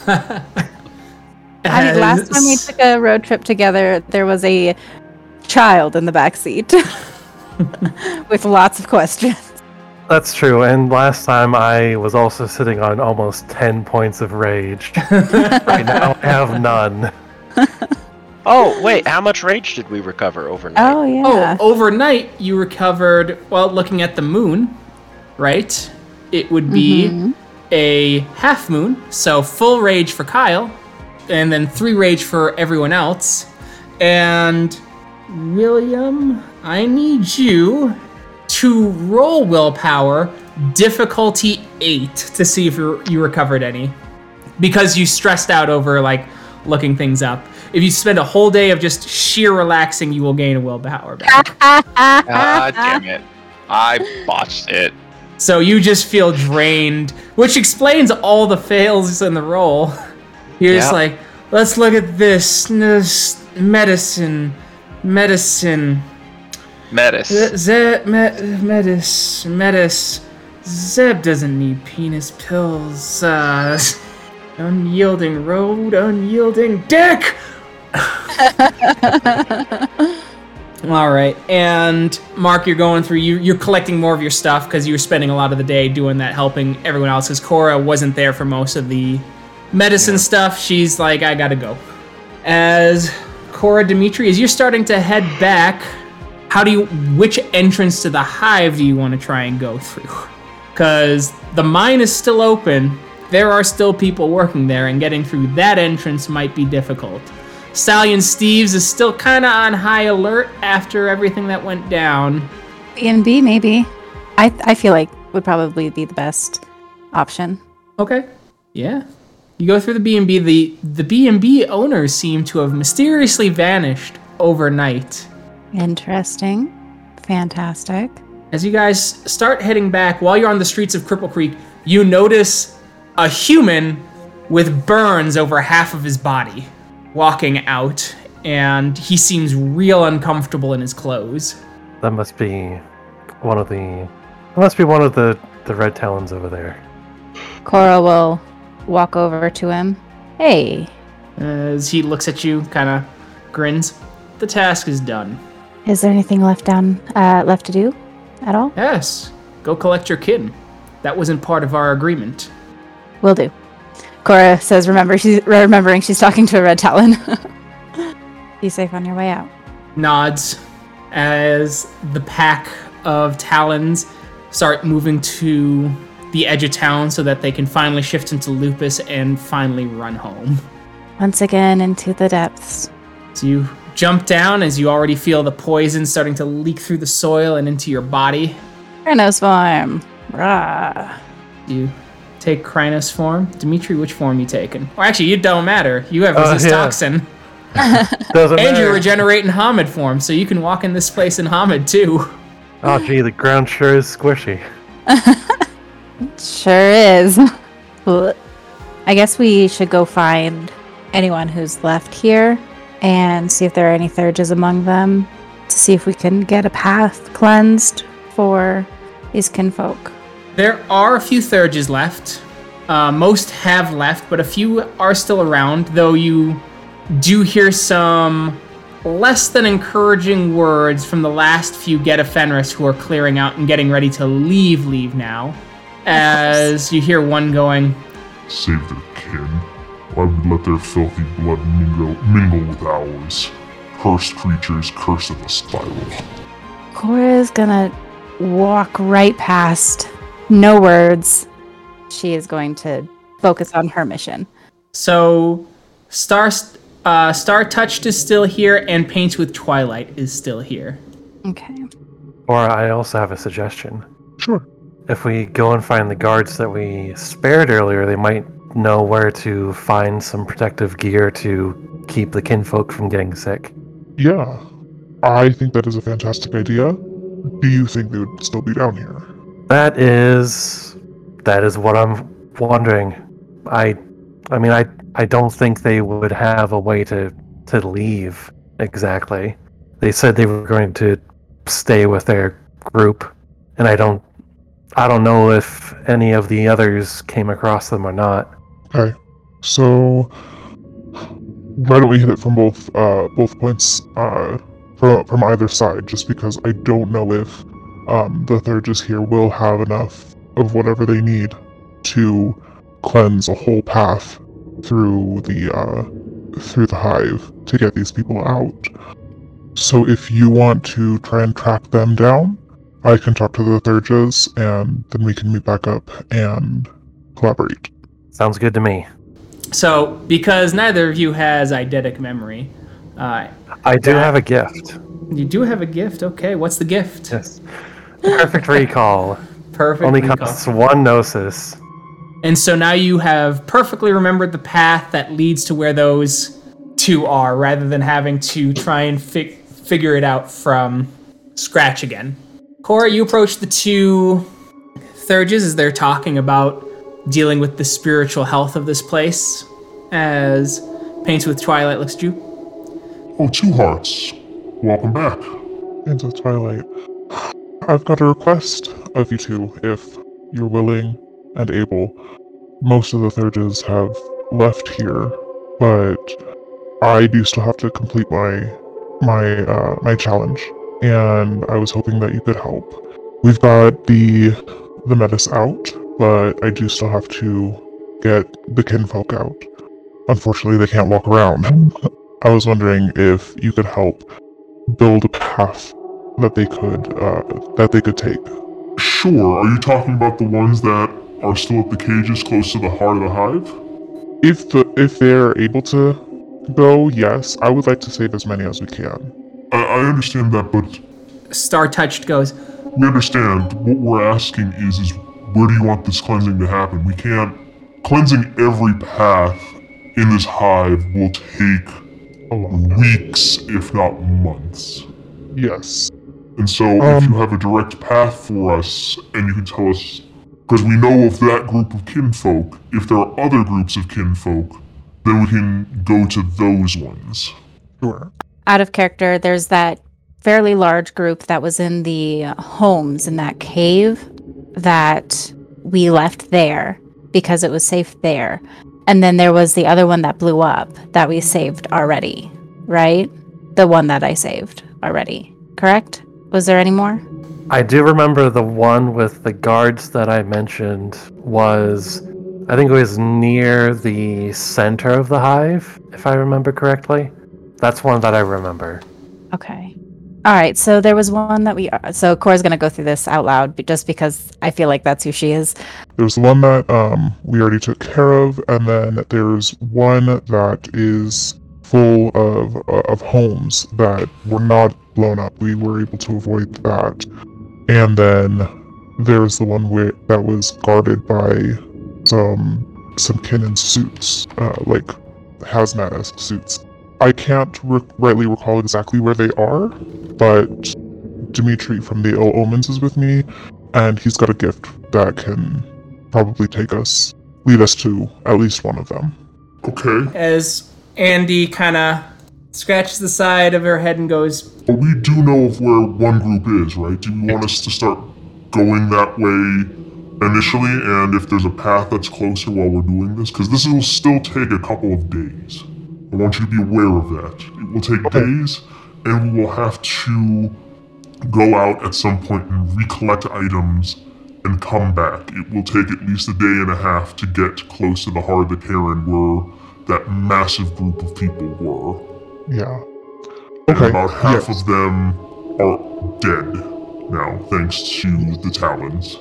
I mean, last time we took a road trip together, there was a child in the back seat with lots of questions. That's true. And last time I was also sitting on almost 10 points of rage. right now I have none. Oh, wait, how much rage did we recover overnight? Oh yeah. Oh, overnight you recovered well looking at the moon, right? It would be Mhm. A half moon, so full rage for Kyle, and then three rage for everyone else. And William, I need you to roll willpower difficulty eight to see if you recovered any, because you stressed out over like looking things up. If you spend a whole day of just sheer relaxing, you will gain a willpower back. God ah, damn it. I botched it. So you just feel drained, which explains all the fails in the role. You're just like, let's look at this, this medicine, medicine, Metis. Zeb, me, medis, medis. Zeb doesn't need penis pills. Uh, unyielding road, unyielding dick. All right, and Mark, you're going through. You, you're collecting more of your stuff because you were spending a lot of the day doing that, helping everyone else. Because Cora wasn't there for most of the medicine stuff. She's like, I gotta go. As Cora Dimitri, as you're starting to head back, how do you? Which entrance to the hive do you want to try and go through? Because the mine is still open. There are still people working there, and getting through that entrance might be difficult. Stallion Steves is still kind of on high alert after everything that went down. B and B maybe. I I feel like would probably be the best option. Okay. Yeah. You go through the B&B. The the B&B owners seem to have mysteriously vanished overnight. Interesting. Fantastic. As you guys start heading back, while you're on the streets of Cripple Creek, you notice a human with burns over half of his body walking out, and he seems real uncomfortable in his clothes. That must be one of the. That must be one of the the red talons over there. Cora will walk over to him. Hey, As he looks at you, kind of grins. The task is done. Is there anything left down uh, left to do at all? Yes. Go collect your kitten. That wasn't part of our agreement. Will do. Cora says, "Remember, she's remembering she's talking to a red talon. Be safe on your way out." Nods as the pack of talons start moving to the edge of town so that they can finally shift into Lupus and finally run home. Once again into the depths. So you jump down as you already feel the poison starting to leak through the soil and into your body. Crinos form. Rah. You take Crinos form. Dimitri, which form you taking? Or actually, it don't matter. You have Oh, resist yeah. toxin. Doesn't And you matter. regenerate in Homid form, so you can walk in this place in Homid too. Oh, gee, the ground sure is squishy. Sure is. Ugh. I guess we should go find anyone who's left here and see if there are any Theurges among them to see if we can get a path cleansed for these kinfolk. There are a few Theurges left. Uh, most have left, but a few are still around, though you do hear some less than encouraging words from the last few Get of Fenris who are clearing out and getting ready to leave, leave now. As you hear one going, Save their kin. I would let their filthy blood mingle, mingle with ours? Cursed creatures, curse of a spiral. is gonna walk right past, no words. She is going to focus on her mission. So, Star uh, Star Touched is still here, and Paints with Twilight is still here. Okay. Or I also have a suggestion. Sure. If we go and find the guards that we spared earlier, they might know where to find some protective gear to keep the kinfolk from getting sick. Yeah. I think that is a fantastic idea. Do you think they would still be down here? That is that is what I'm wondering. I I mean I I don't think they would have a way to to leave exactly. They said they were going to stay with their group and I don't I don't know if any of the others came across them or not. Okay. So why don't we hit it from both uh both points uh from from either side just because I don't know if um the Theurges here will have enough of whatever they need to cleanse a whole path through the uh through the hive to get these people out. So if you want to try and track them down, I can talk to the Theurges and then we can meet back up and collaborate. Sounds good to me. So, because neither of you has eidetic memory, uh, I do have a gift. you do have a gift. Okay, what's the gift? Yes. Perfect recall. Perfect. Only recall. costs one gnosis. And so now you have perfectly remembered the path that leads to where those two are, rather than having to try and fi- figure it out from scratch again. Cora, you approach the two Theurges as they're talking about dealing with the spiritual health of this place. As Paints with Twilight looks at you. Oh, Two Hearts. Welcome back. Into Twilight. I've got a request of you two, if you're willing and able. Most of the Theurges have left here, but I do still have to complete my my uh, my challenge, and I was hoping that you could help. We've got the the Metis out, but I do still have to get the kinfolk out. Unfortunately, they can't walk around. I was wondering if you could help build a path that they could uh, that they could take. Sure. Are you talking about the ones that are still at the cages close to the heart of the hive? If the if they're able to go, yes, I would like to save as many as we can. I, I understand that, but Star Touched goes, we understand. What we're asking is, is where do you want this cleansing to happen? We can't. Cleansing every path in this hive will take weeks, if not months. Yes. And so, if Um, you have a direct path for us, and you can tell us, because we know of that group of kinfolk, if there are other groups of kinfolk, then we can go to those ones. Sure. Out of character, there's that fairly large group that was in the homes in that cave that we left there because it was safe there. And then there was the other one that blew up that we saved already, right? The one that I saved already. correct? Was there any more? I do remember the one with the guards that I mentioned was, I think it was near the center of the hive, if I remember correctly. That's one that I remember. Okay. All right. So there was one that we. So Cora's gonna go through this out loud, just because I feel like that's who she is. There's the one that um, we already took care of, and then there's one that is full of uh, of homes that were not blown up. We were able to avoid that, and then there's the one where that was guarded by some some kin in suits, uh, like hazmat suits. I can't re- rightly recall exactly where they are, but Dimitri from the Ill Omens is with me, and he's got a gift that can probably take us, lead us to at least one of them. Okay. As Andy kind of scratches the side of her head and goes, But we do know of where one group is, right? Do you want us to start going that way initially? And if there's a path that's closer while we're doing this? Because this will still take a couple of days. I want you to be aware of that. It will take days, and we will have to go out at some point and recollect items and come back. It will take at least a day and a half to get close to the heart of the cairn where that massive group of people were. Yeah. And Okay. about half yes. of them are dead now, thanks to the Talons.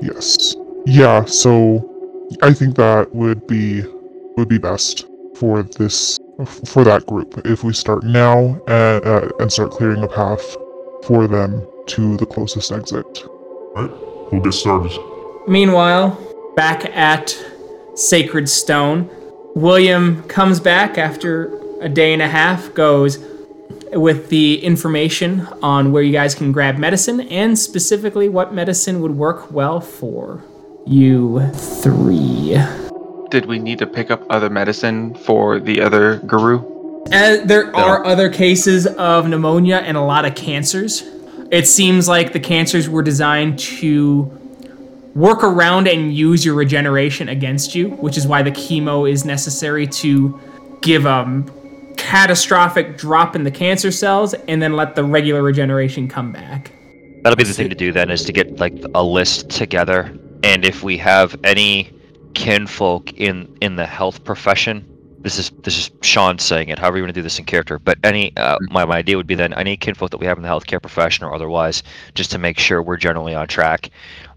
Yes. Yeah, so I think that would be would be best for this for that group if we start now and, uh, and start clearing a path for them to the closest exit. Right? We'll get started. Meanwhile, back at Sacred Stone, William comes back after a day and a half, goes with the information on where you guys can grab medicine and specifically what medicine would work well for you three. Did we need to pick up other medicine for the other Garou? Uh, there are other cases of pneumonia and a lot of cancers. It seems like the cancers were designed to work around and use your regeneration against you, which is why the chemo is necessary to give a catastrophic drop in the cancer cells and then let the regular regeneration come back. That'll be the thing to do then is to get like a list together, and if we have any kinfolk in in the health profession, this is this is Sean saying it. However you want to do this in character, but any uh, my my idea would be then any kinfolk that we have in the healthcare profession or otherwise, just to make sure we're generally on track,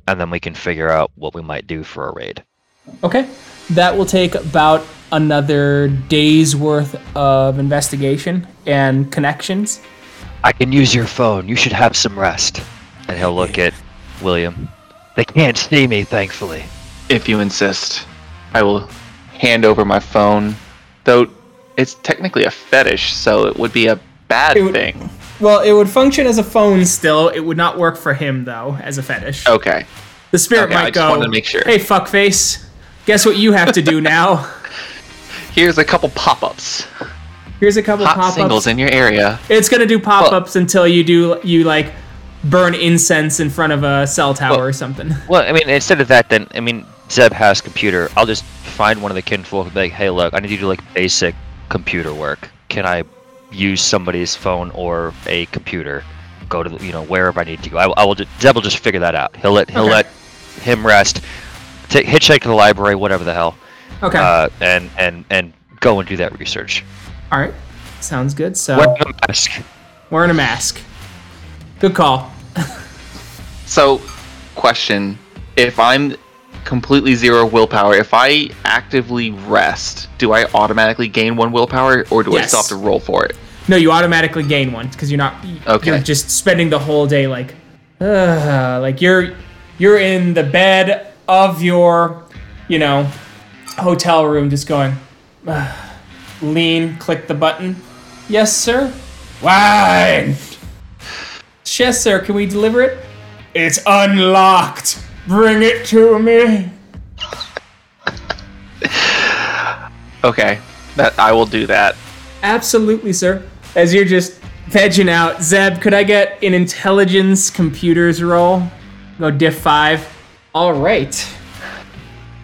and then we can figure out what we might do for a raid. Okay. That will take about another day's worth of investigation and connections. I can use your phone. You should have some rest. And he'll look at William. They can't see me, thankfully. If you insist, I will hand over my phone. Though it's technically a fetish, so it would be a bad It would- thing. Well, it would function as a phone still. It would not work for him though, as a fetish. Okay. The spirit Okay, I might just go. wanted to make sure. Hey, fuckface. Guess what you have to do now? Here's a couple pop-ups. Here's a couple Hot pop-ups. singles in your area. It's gonna do pop-ups until you do you like burn incense in front of a cell tower or something. Well, I mean, instead of that, then I mean, Zeb has computer. I'll just find one of the kinfolk and be like, "Hey, look, I need you to do like basic computer work. Can I use somebody's phone or a computer? Go to the, you know wherever I need to go. I, I will. Just, Zeb will just figure that out. He'll let he'll Okay. let him rest. Take hitchhike to the library, whatever the hell. Okay. Uh, and and and go and do that research. All right. Sounds good. So Wearing a mask. wearing a mask. Good call. So, question: If I'm completely zero willpower, if I actively rest, do I automatically gain one willpower, or do I still have to roll for it? No, you automatically gain one because you're not. Okay. You're just spending the whole day like, uh, like you're you're in the bed of your, you know, hotel room, just going, uh, lean, click the button. Yes, sir. Wine. Yes, sir. Can we deliver it? It's unlocked. Bring it to me. Okay, that I will do that. Absolutely, sir. As you're just vegging out, Zeb, could I get an intelligence computers roll? Go diff five. All right.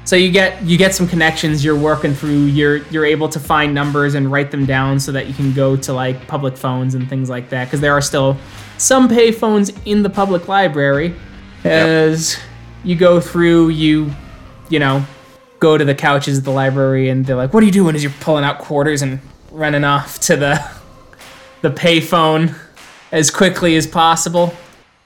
So you get you get some connections. You're working through. You're you're able to find numbers and write them down so that you can go to like public phones and things like that. Because there are still some pay phones in the public library. As you go through, you you know go to the couches at the library and they're like, "What are you doing?" As you're pulling out quarters and running off to the the payphone as quickly as possible.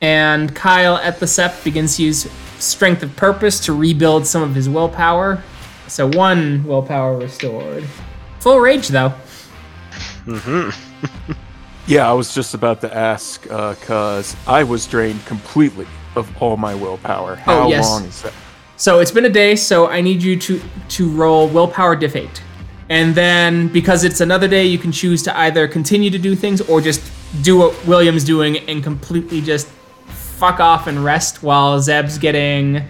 And Kyle at the Sept begins to use strength of purpose to rebuild some of his willpower. So one willpower restored. Full rage though. Mm-hmm. Yeah, I was just about to ask, uh, because I was drained completely of all my willpower. How Oh, yes. long is that? So it's been a day, so I need you to to roll willpower diff 8. And then because it's another day, you can choose to either continue to do things or just do what William's doing and completely just fuck off and rest while Zeb's getting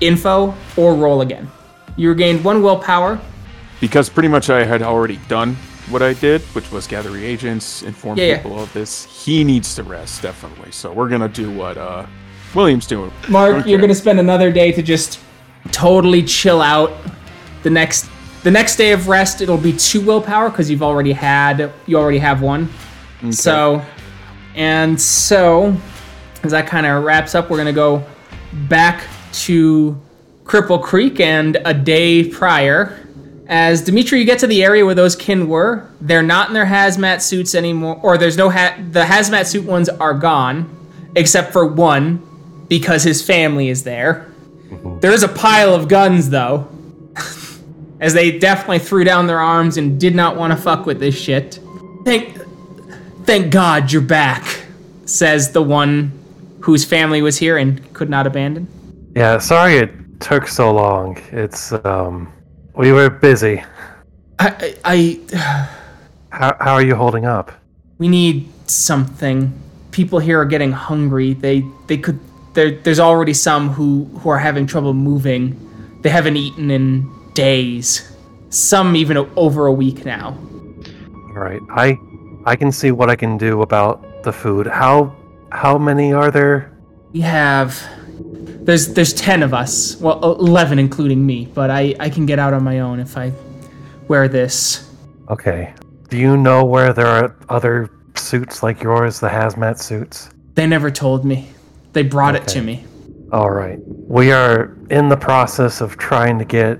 info or roll again. You regained one willpower. Because pretty much I had already done what I did, which was gather reagents, inform Yeah, yeah. people of this. He needs to rest, definitely. So we're gonna do what uh, William's doing. Mark, you're gonna spend another day to just totally chill out. The next the next day of rest, it'll be two willpower because you've already had you already have one. So, and so, as that kind of wraps up, we're gonna go back to Cripple Creek and a day prior. As Dimitri, you get to the area where those kin were. They're not in their hazmat suits anymore, or there's no ha- the hazmat suit ones are gone, except for one because his family is there. There is a pile of guns though, as they definitely threw down their arms and did not want to fuck with this shit. Thank, thank God you're back, says the one whose family was here and could not abandon. Yeah, sorry it took so long. It's um, we were busy. I, I, I How how are you holding up? we need something. People here are getting hungry. They they could there there's already some who who are having trouble moving. They haven't eaten in days. Some even over a week now. All right, I I can see what I can do about the food. How how many are there? We have there's there's 10 of us. Well, 11 including me, but I I can get out on my own if I wear this. Okay. Do you know where there are other suits like yours, the hazmat suits? They never told me. They brought it to me. All right. We are in the process of trying to get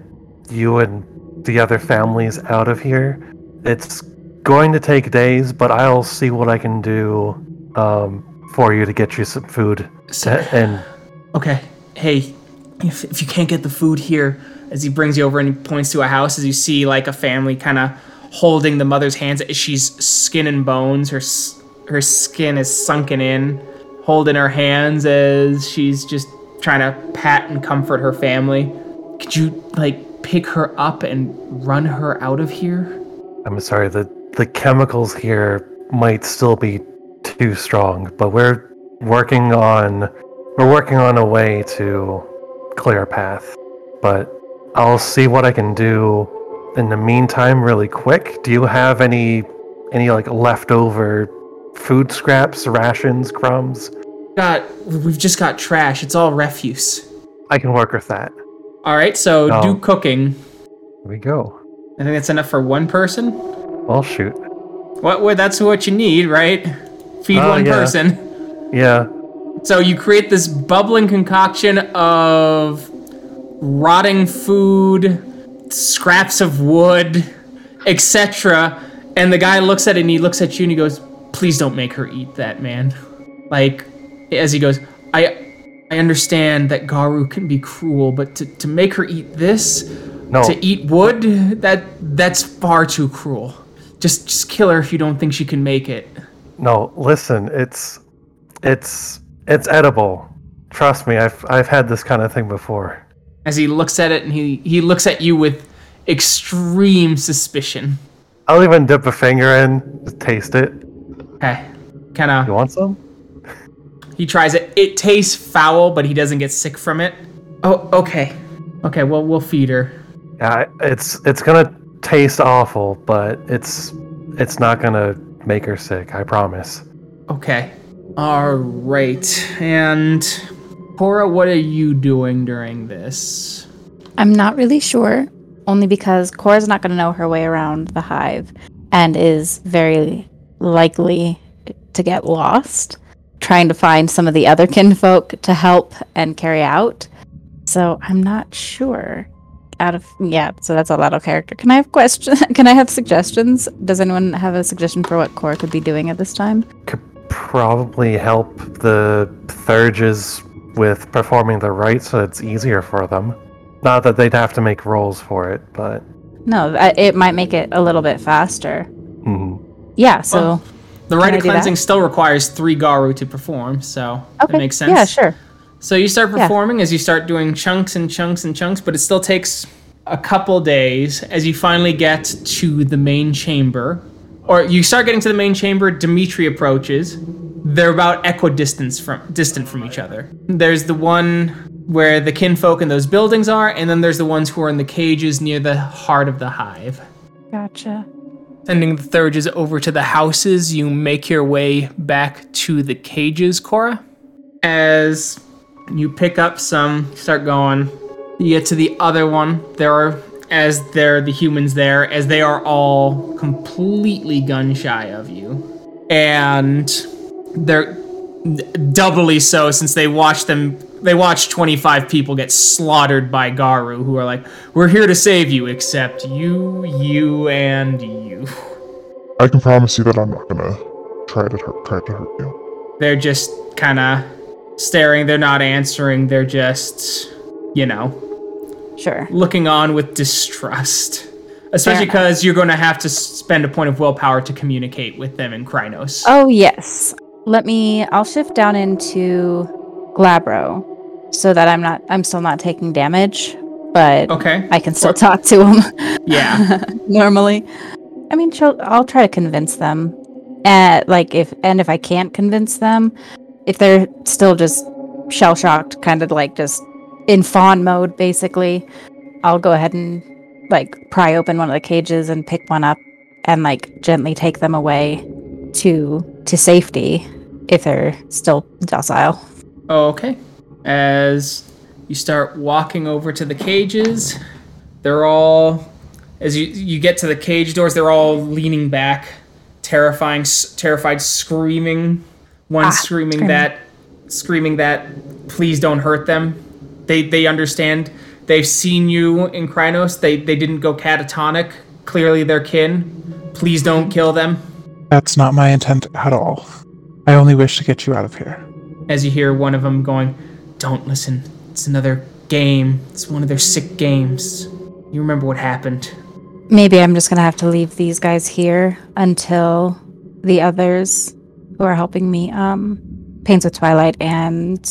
you and the other families out of here. It's going to take days, but I'll see what I can do um, for you to get you some food. So- and Okay. Hey, if, if you can't get the food here, as he brings you over and he points to a house, as you see like a family kind of holding the mother's hands she's skin and bones. Her her skin is sunken in, holding her hands as she's just trying to pat and comfort her family. Could you like pick her up and run her out of here? I'm sorry, the, the chemicals here might still be too strong, but we're working on we're working on a way to clear a path. But I'll see what I can do in the meantime really quick. Do you have any any like leftover food scraps, rations, crumbs? Got we've just got trash. It's all refuse. I can work with that. All right, so Oh. do cooking. Here we go. I think that's enough for one person. Well shoot. What? Well, that's what you need, right? Feed Oh, one yeah. person. Yeah. So you create this bubbling concoction of rotting food, scraps of wood, etc. And the guy looks at it and he looks at you and he goes, "Please don't make her eat that, man." Like, as he goes, "I, I understand that Garou can be cruel, but to, to make her eat this, No. to eat wood, that that's far too cruel. Just just kill her if you don't think she can make it." No, listen, it's it's it's edible. Trust me, I've I've had this kind of thing before. as he looks at it and he, he looks at you with extreme suspicion. I'll even dip a finger in, taste it. Okay. Kind You want some? He tries it. It tastes foul, but he doesn't get sick from it. Oh, okay. Okay, well, we'll feed her. Yeah, it's it's gonna taste awful, but it's it's not gonna make her sick. I promise. Okay. All right. And Cora, what are you doing during this? I'm not really sure, only because Cora's not going to know her way around the hive and is very likely to get lost trying to find some of the other kinfolk to help and carry out. So I'm not sure. Out of yeah, so that's a lot of character. Can I have questions? Can I have suggestions? Does anyone have a suggestion for what Cora could be doing at this time? Could probably help the Theurges with performing the rites so it's easier for them. Not that they'd have to make rolls for it, but No, it might make it a little bit faster. mhm. Yeah, so Well, The rite of cleansing still requires three Garou to perform, so okay, that makes sense. Yeah, sure. So you start Yeah. performing as you start doing chunks and chunks and chunks, but it still takes a couple days as you finally get to the main chamber. Or you start getting to the main chamber, Dimitri approaches. They're about equidistant from distant from each other. There's the one where the kinfolk in those buildings are, and then there's the ones who are in the cages near the heart of the hive. Gotcha. Sending the Theurges over to the houses, you make your way back to the cages, Cora. As you pick up some, start going, you get to the other one. There are, as there are the humans there, as they are all completely gun shy of you. And they're doubly so since they watched them they watch 25 people get slaughtered by Garou who are like we're here to save you except you you and you I can promise you that I'm not gonna try to hurt, try to hurt you. they're just kind of staring they're not answering they're just you know Sure. looking on with distrust especially because you're going to have to spend a point of willpower to communicate with them in Crinos Oh yes. Let me. I'll shift down into Glabro, so that I'm not. I'm still not taking damage, but okay I can still talk to them. yeah normally. I mean, I'll try to convince them. And like if and if I can't convince them, if they're still just shell shocked, kind of like just in fawn mode, basically, I'll go ahead and like pry open one of the cages and pick one up and like gently take them away to to safety if they're still docile. Oh, okay. As you start walking over to the cages, they're all as you you get to the cage doors, they're all leaning back, terrifying, s- terrified, screaming. One Ah, screaming screaming. that, screaming that, please don't hurt them. They they understand. They've seen you in Crinos. They they didn't go catatonic. Clearly, they're kin. Please don't kill them. That's not my intent at all. I only wish to get you out of here. as you hear one of them going, Don't listen. It's another game. It's one of their sick games. You remember what happened. Maybe I'm just gonna have to leave these guys here until the others who are helping me, um, Paints with Twilight and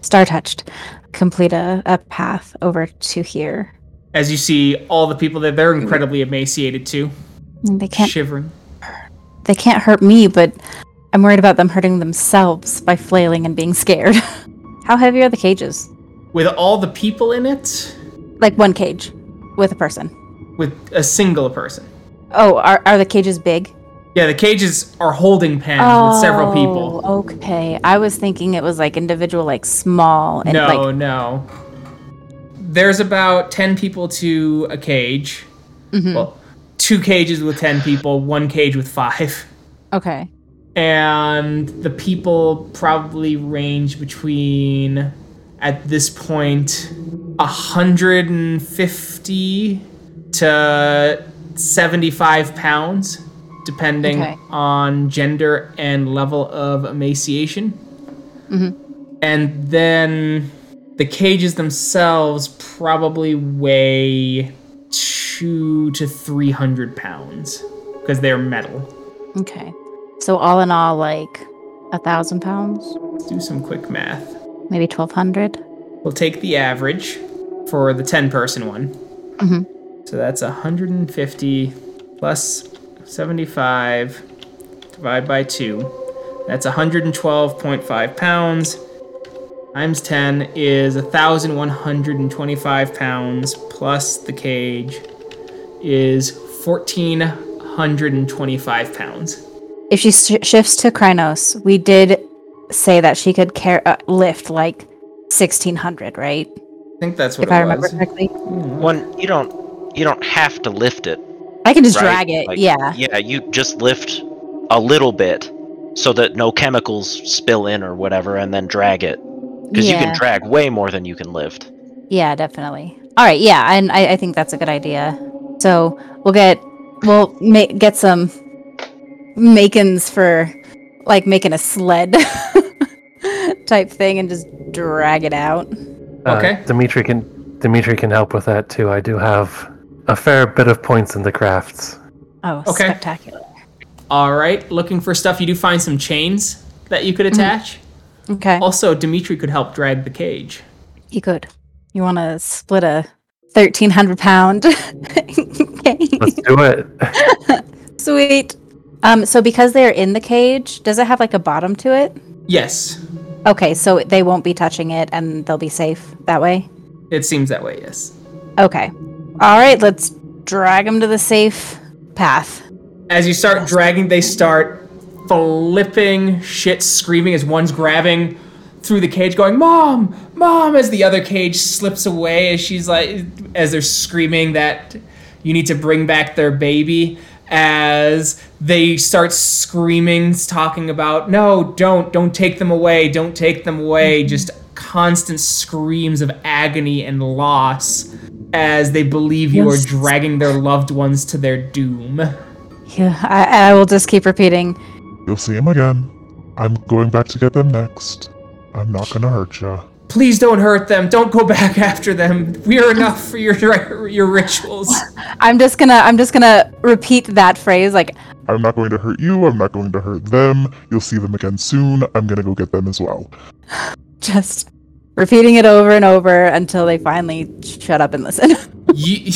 Star Touched, complete a, a path over to here. As you see all the people there, they're incredibly emaciated too, They can't shivering. they can't hurt me, but I'm worried about them hurting themselves by flailing and being scared. How heavy are the cages? With all the people in it, Like one cage with a person. with a single person. Oh, are are the cages big? Yeah, the cages are holding pens with several people. Oh, Okay, I was thinking it was like individual, like small and No, like no. There's about 10 people to a cage. Mhm. Well, two cages with 10 people, one cage with five. okay. And the people probably range between at this point 150 to 75 pounds depending Okay. on gender and level of emaciation Mhm. and then the cages themselves probably weigh two to 300 pounds because they're metal Okay. So all in all, like a thousand pounds, Let's do some quick math maybe twelve hundred. We'll take the average for the 10 person one. Mhm. So that's a 150 plus 75 divided by 2. That's 112.5 pounds. Times 10 is 1,125 pounds plus the cage is 1,425 pounds. If she sh- shifts to Crinos, we did say that she could care uh, lift like sixteen hundred, right? I think that's what if it I remember was. correctly. One, you don't you don't have to lift it. I can just right? drag it. Like, yeah. Yeah, you just lift a little bit so that no chemicals spill in or whatever, and then drag it. Because you can drag way more than you can lift. Yeah, definitely. All right, yeah, and I, I think that's a good idea. So we'll get we'll make get some makings for like making a sled type thing and just drag it out. Uh, Okay. Dimitri can Dimitri can help with that too. I do have a fair bit of points in the crafts. Oh, Okay. spectacular. All right, looking for stuff. You do find some chains that you could attach. Okay, Also, Dimitri could help drag the cage. you could. You want to split a thirteen hundred pound cage? Let's do it. Sweet. Um, so because they're in the cage, does it have like a bottom to it? Yes, Okay, so they won't be touching it and they'll be safe that way. it seems that way. Yes. Okay. All right, let's drag them to the safe path. As you start dragging, they start flipping shit, screaming as one's grabbing through the cage, going, Mom! Mom! As the other cage slips away, as she's like, as they're screaming that you need to bring back their baby. As they start screaming, talking about, No, don't, don't take them away, don't take them away. Mm-hmm. Just constant screams of agony and loss as they believe you Yes. are dragging their loved ones to their doom. Yeah, I, I will just keep repeating. You'll see him again. I'm going back to get them next. I'm not gonna hurt ya. Please don't hurt them. Don't go back after them. We are enough for your your rituals. I'm just gonna I'm just gonna repeat that phrase like I'm not going to hurt you. I'm not going to hurt them. You'll see them again soon. I'm gonna go get them as well. just repeating it over and over until they finally shut up and listen. Ye-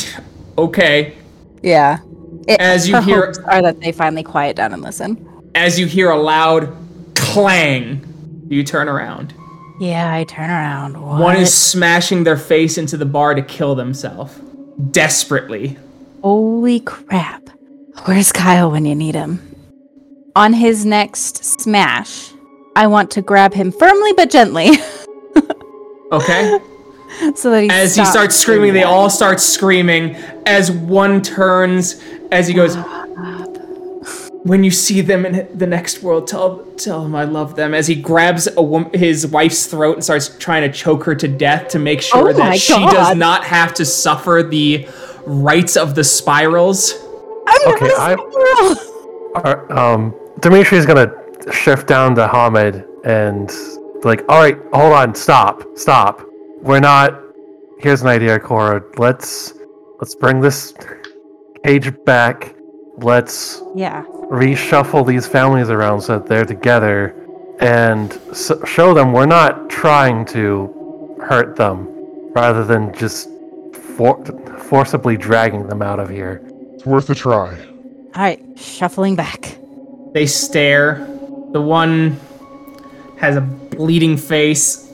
okay. yeah. It, As you hear- hopes are that they finally quiet down and listen. As you hear a loud clang, you turn around. Yeah, I turn around. What? One is smashing their face into the bar to kill themselves. Desperately. Holy crap. Where's Kyle when you need him? On his next smash, I want to grab him firmly but gently Okay? so that he As you stops start screaming, they all start screaming. As one turns, as he goes, When you see them in the next world, tell tell them I love them. As he grabs a wom- his wife's throat and starts trying to choke her to death to make sure Oh my that she does not have to suffer the rites of the spirals. I'm Okay, never I- squirrel. Alright, um, Dimitri's gonna shift down to Homid and be like, all right, hold on, stop, stop. We're not. Here's an idea, Cora. Let's let's bring this cage back. Let's Yeah. Reshuffle these families around so that they're together and s- show them we're not trying to hurt them rather than just for- forcibly dragging them out of here. It's worth a try. All right, shuffling back. They stare. The one has a bleeding face,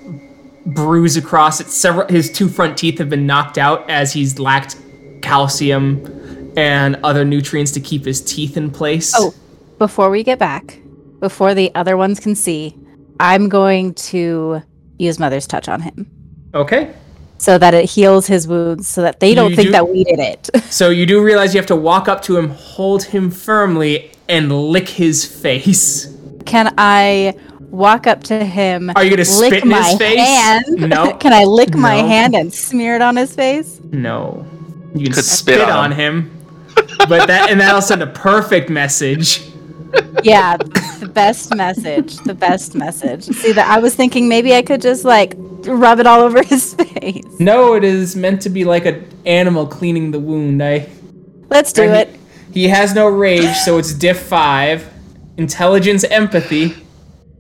bruise across it. Several his two front teeth have been knocked out as he's lacked calcium and other nutrients to keep his teeth in place. Oh, before we get back, before the other ones can see, I'm going to use Mother's Touch on him Okay. so that it heals his wounds so that they don't You think do- that we did it. So you do realize you have to walk up to him, hold him firmly, and lick his face. Can I walk up to him? Are you gonna lick spit in his my face? Hand? No. Can I lick my hand and smear it on his face? No. You can spit, spit on on him. But that and that'll send a perfect message. Yeah, the best message. The best message. See that I was thinking maybe I could just like rub it all over his face. No, it is meant to be like an animal cleaning the wound. I Let's do it. He, he has no rage, so it's diff five. Intelligence, empathy.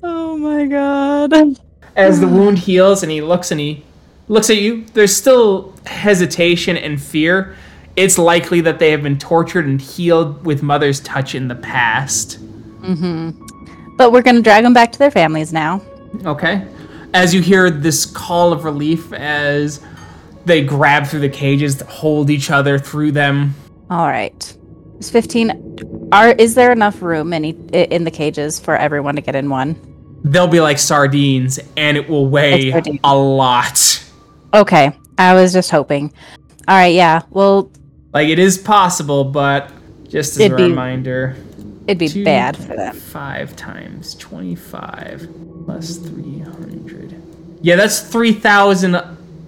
Oh my god. As the wound heals and he looks and he looks at you, there's still hesitation and fear. It's likely that they have been tortured and healed with mother's touch in the past. Mm-hmm. But we're gonna drag them back to their families now. Okay. As you hear this call of relief as they grab through the cages to hold each other through them. All right. It's 15 are is there enough room in in the cages for everyone to get in one? They'll be like sardines and it will weigh a lot. Okay. I was just hoping. All right, yeah. Well, Like it is possible, but just as It'd a be reminder, it'd be Two, bad for them. Five times twenty-five plus three hundred. Yeah, that's three thousand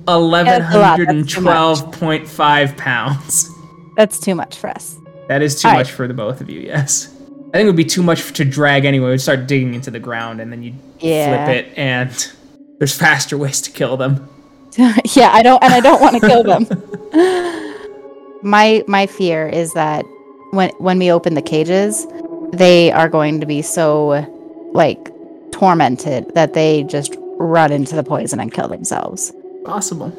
eleven hundred and twelve point five pounds. That's too much for us. That is too All much right. for the both of you. Yes, I think it would be too much to drag anyway. We'd start digging into the ground, and then you'd Yeah. flip it, and there's faster ways to kill them. yeah, I don't, and I don't want to kill them. my my fear is that when when we open the cages, they are going to be so like tormented that they just run into the poison and kill themselves. Possible.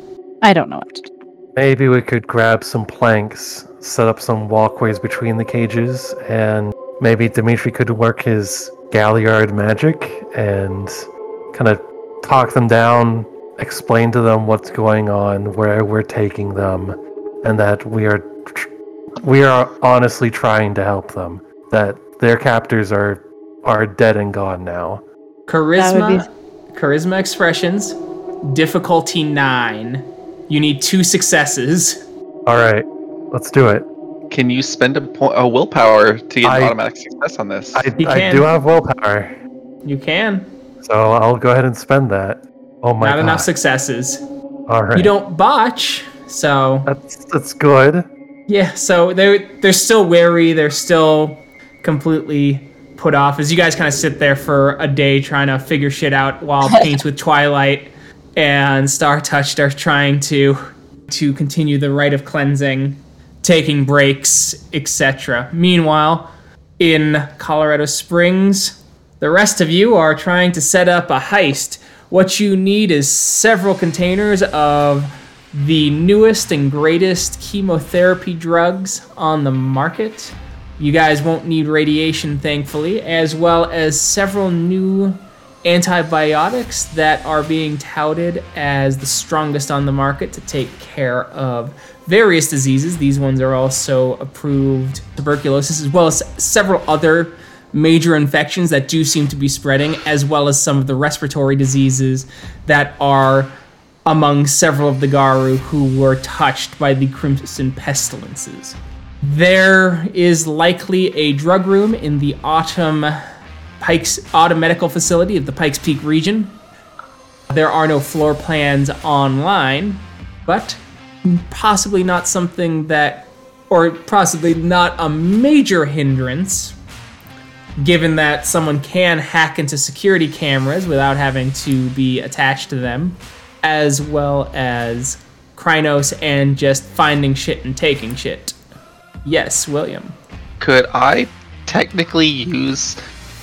I don't know what to do. Maybe we could grab some planks, set up some walkways between the cages, and maybe Dimitri could work his Galliard magic and kind of talk them down, explain to them what's going on, where we're taking them, and that we are tr- we are honestly trying to help them. That their captors are are dead and gone now. Charisma, charisma expressions, difficulty nine. You need two successes. All right, let's do it. Can you spend a, po- a willpower to get an automatic success on this? I, I do have willpower, You can. so I'll go ahead and spend that. Oh my Not god! enough successes. All right, You don't botch, so That's that's good. yeah. So they're they're still wary. They're still completely put off as you guys kind of sit there for a day trying to figure shit out while Paints with Twilight and Star Touched are trying to to continue the rite of cleansing, taking breaks, etc. Meanwhile, in Colorado Springs, the rest of you are trying to set up a heist. What you need is several containers of the newest and greatest chemotherapy drugs on the market. You guys won't need radiation, thankfully, as well as several new antibiotics that are being touted as the strongest on the market to take care of various diseases. These ones are also approved tuberculosis, as well as several other major infections that do seem to be spreading, as well as some of the respiratory diseases that are among several of the Garou who were touched by the Crimson Pestilences. There is likely a drug room in the Autumn Pikes Autumn Medical Facility of the Pikes Peak region. There are no floor plans online, but possibly not something that, or possibly not a major hindrance, given that someone can hack into security cameras without having to be attached to them, as well as Crinos and just finding shit and taking shit. Yes, William. Could I technically use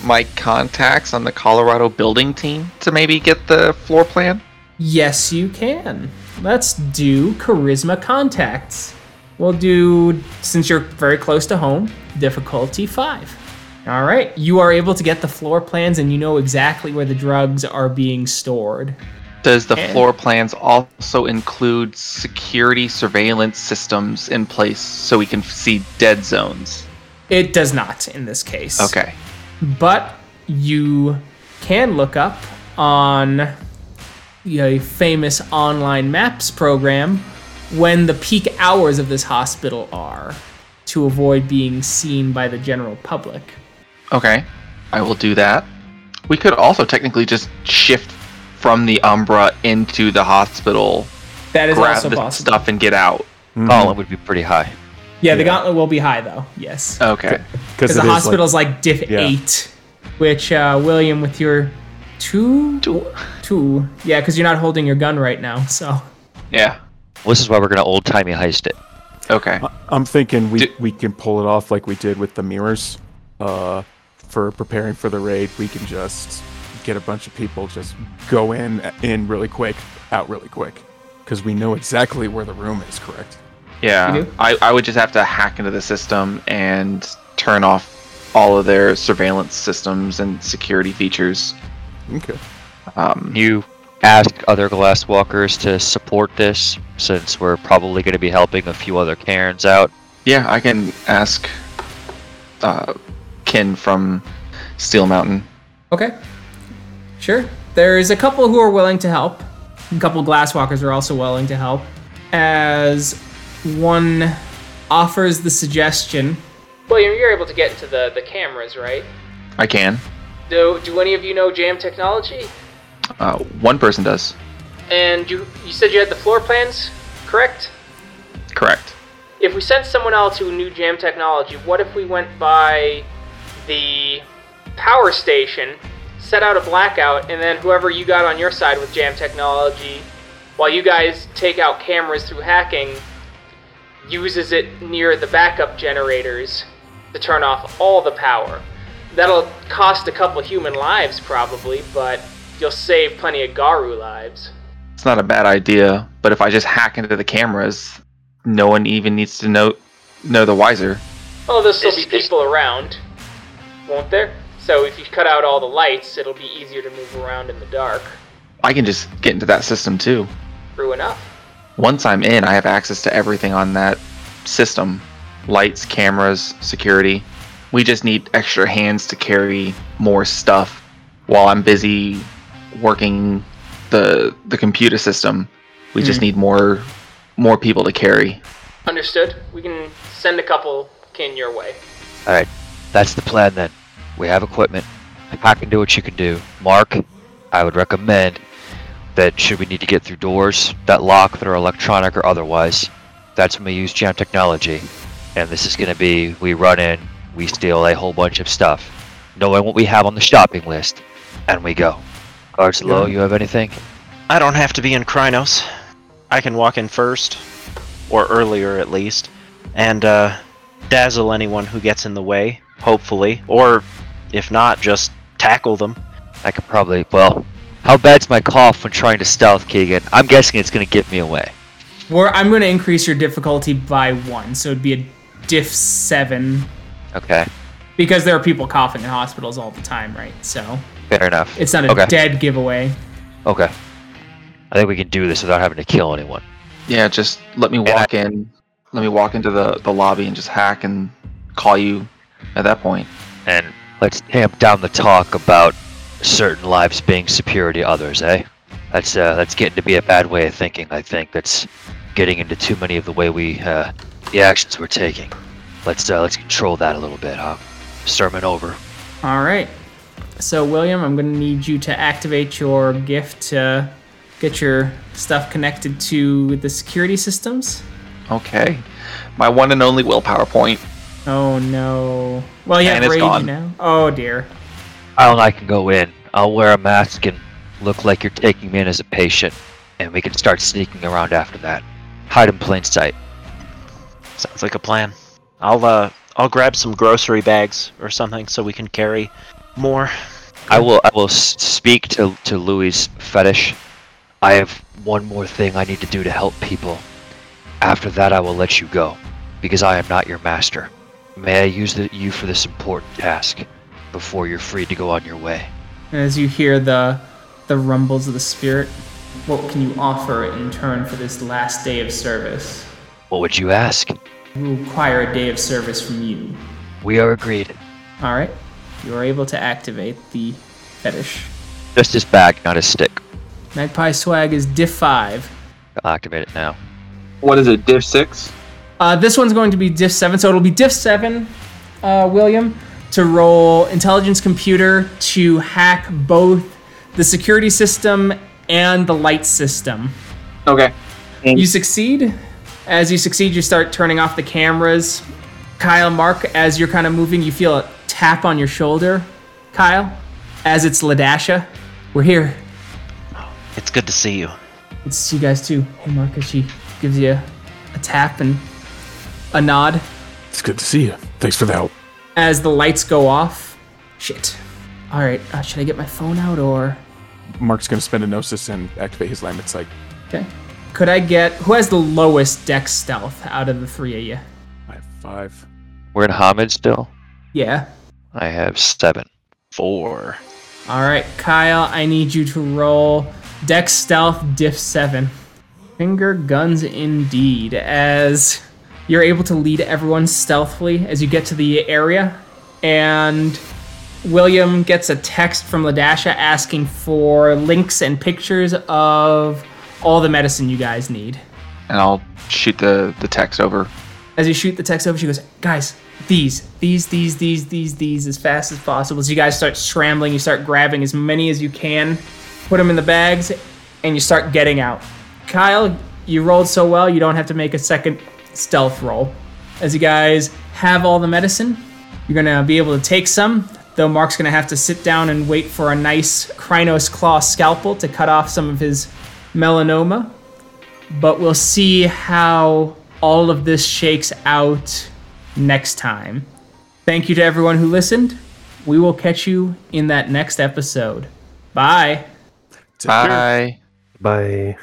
my contacts on the Colorado building team to maybe get the floor plan? Yes, you can. Let's do charisma contacts. We'll do, since you're very close to home, difficulty five. All right, you are able to get the floor plans and you know exactly where the drugs are being stored. Does the floor plans also include security surveillance systems in place so we can see dead zones? It does not in this case. Okay. But you can look up on a famous online maps program when the peak hours of this hospital are to avoid being seen by the general public. Okay. I will do that. We could also technically just shift from the Umbra into the hospital, That is grab also the possible. stuff, and get out. Gauntlet would be pretty high. Yeah, the Yeah. gauntlet will be high though. Yes. Okay. Because the it is, like- hospital's like, diff Yeah. 8, which uh, William with your two Two. two. Yeah, cuz you're not holding your gun right now. So Yeah. Well, this is why we're gonna old timey heist it. Okay. I'm thinking we Do- we can pull it off like we did with the mirrors. Uh, for preparing for the raid, we can just get a bunch of people, just go in in really quick, out really quick, because we know exactly where the room is. Correct. Yeah. I, I would just have to hack into the system and turn off all of their surveillance systems and security features. Okay. Um, You ask other glasswalkers to support this, since we're probably going to be helping a few other Cairns out. yeah, I can ask uh, Kin from Steel Mountain. Okay. Sure. There's a couple who are willing to help. A couple glasswalkers are also willing to help. as one offers the suggestion. William, you're able to get into the, the cameras, right? I can. Do, do any of you know jam technology? Uh, one person does. And you, you said you had the floor plans, correct? Correct. If we sent someone else who knew jam technology, what if we went by the power station, set out a blackout, and then whoever you got on your side with jam technology, while you guys take out cameras through hacking, uses it near the backup generators to turn off all the power. That'll cost a couple human lives probably, but you'll save plenty of Garou lives. It's not a bad idea, but if I just hack into the cameras, no one even needs to know know the wiser. Oh, there'll still be people around, won't there? So if you cut out all the lights, it'll be easier to move around in the dark. I can just get into that system too. True enough. Once I'm in, I have access to everything on that system lights, cameras, security. We just need extra hands to carry more stuff while I'm busy working the the computer system. We just Hmm. need more more people to carry. Understood. We can send a couple kin your way. All right, that's the plan then. We have equipment. I can do what you can do. Mark, I would recommend that should we need to get through doors that lock that are electronic or otherwise, that's when we use jam technology. And this is going to be we run in, we steal a whole bunch of stuff, knowing what we have on the shopping list, and we go. Guards low, you have anything? I don't have to be in Crinos. I can walk in first, or earlier at least, and uh, dazzle anyone who gets in the way, hopefully. Or, if not, just tackle them. I could probably, well, how bad's my cough when trying to stealth, Keegan? I'm guessing it's going to give me away. Where I'm going to increase your difficulty by one, so it'd be a diff seven Okay, because there are people coughing in hospitals all the time, right? So fair enough. it's not a okay. dead giveaway. Okay. I think we can do this without having to kill anyone. Yeah, just let me walk in. Let me walk into the, the lobby and just hack and call you at that point. And let's tamp down the talk about certain lives being superior to others, eh? That's uh, that's getting to be a bad way of thinking. I think that's getting into too many of the way we uh, the actions we're taking. Let's uh, let's control that a little bit, huh? Sermon over. All right. So William, I'm going to need you to activate your gift to get your stuff connected to the security systems. Okay. My one and only willpower point. Oh no. Well, you And have it's rage gone. now. Oh dear. Kyle and I can go in. I'll wear a mask and look like you're taking me in as a patient, and we can start sneaking around after that. Hide in plain sight. Sounds like a plan. I'll uh, I'll grab some grocery bags or something so we can carry more. I will. I will speak to to Louis' fetish. I have one more thing I need to do to help people. After that, I will let you go, because I am not your master. May I use the, you for this important task before you're free to go on your way? As you hear the the rumbles of the spirit, what can you offer in turn for this last day of service? What would you ask? We require a day of service from you. We are agreed. All right. You are able to activate the fetish. Just his bag, not his stick. Magpie swag is diff five. I'll activate it now. What is it, Diff 6? Uh, this one's going to be diff 7, so it'll be diff 7, uh, William, to roll intelligence computer to hack both the security system and the light system. Okay. You succeed. As you succeed, you start turning off the cameras. Kyle, Mark, as you're kind of moving, you feel a tap on your shoulder. Kyle, as it's Ladasha, we're here. It's good to see you. It's you guys too. Hey, Mark, as she gives you a, a tap and a nod. It's good to see you. Thanks for the help. as the lights go off. Shit. All right, uh, should I get my phone out or? Mark's gonna spend a gnosis and activate his Lambent Sight. Okay. Could I get who has the lowest dex stealth out of the three of you? I have five. We're in Homid still. Yeah. I have seven. Four. All right, Kyle, I need you to roll dex stealth diff seven. Finger guns indeed. As you're able to lead everyone stealthily as you get to the area, and William gets a text from Ladasha asking for links and pictures of all the medicine you guys need. and I'll shoot the the text over. As you shoot the text over, she goes, "Guys, these, these, these, these, these, these, as fast as possible." So you guys start scrambling. You start grabbing as many as you can, put them in the bags, and you start getting out. Kyle, you rolled so well, you don't have to make a second stealth roll. As you guys have all the medicine, you're gonna be able to take some. Though Mark's gonna have to sit down and wait for a nice Crinos claw scalpel to cut off some of his melanoma. But we'll see how all of this shakes out next time. Thank you to everyone who listened. We will catch you in that next episode. Bye. Bye. Bye.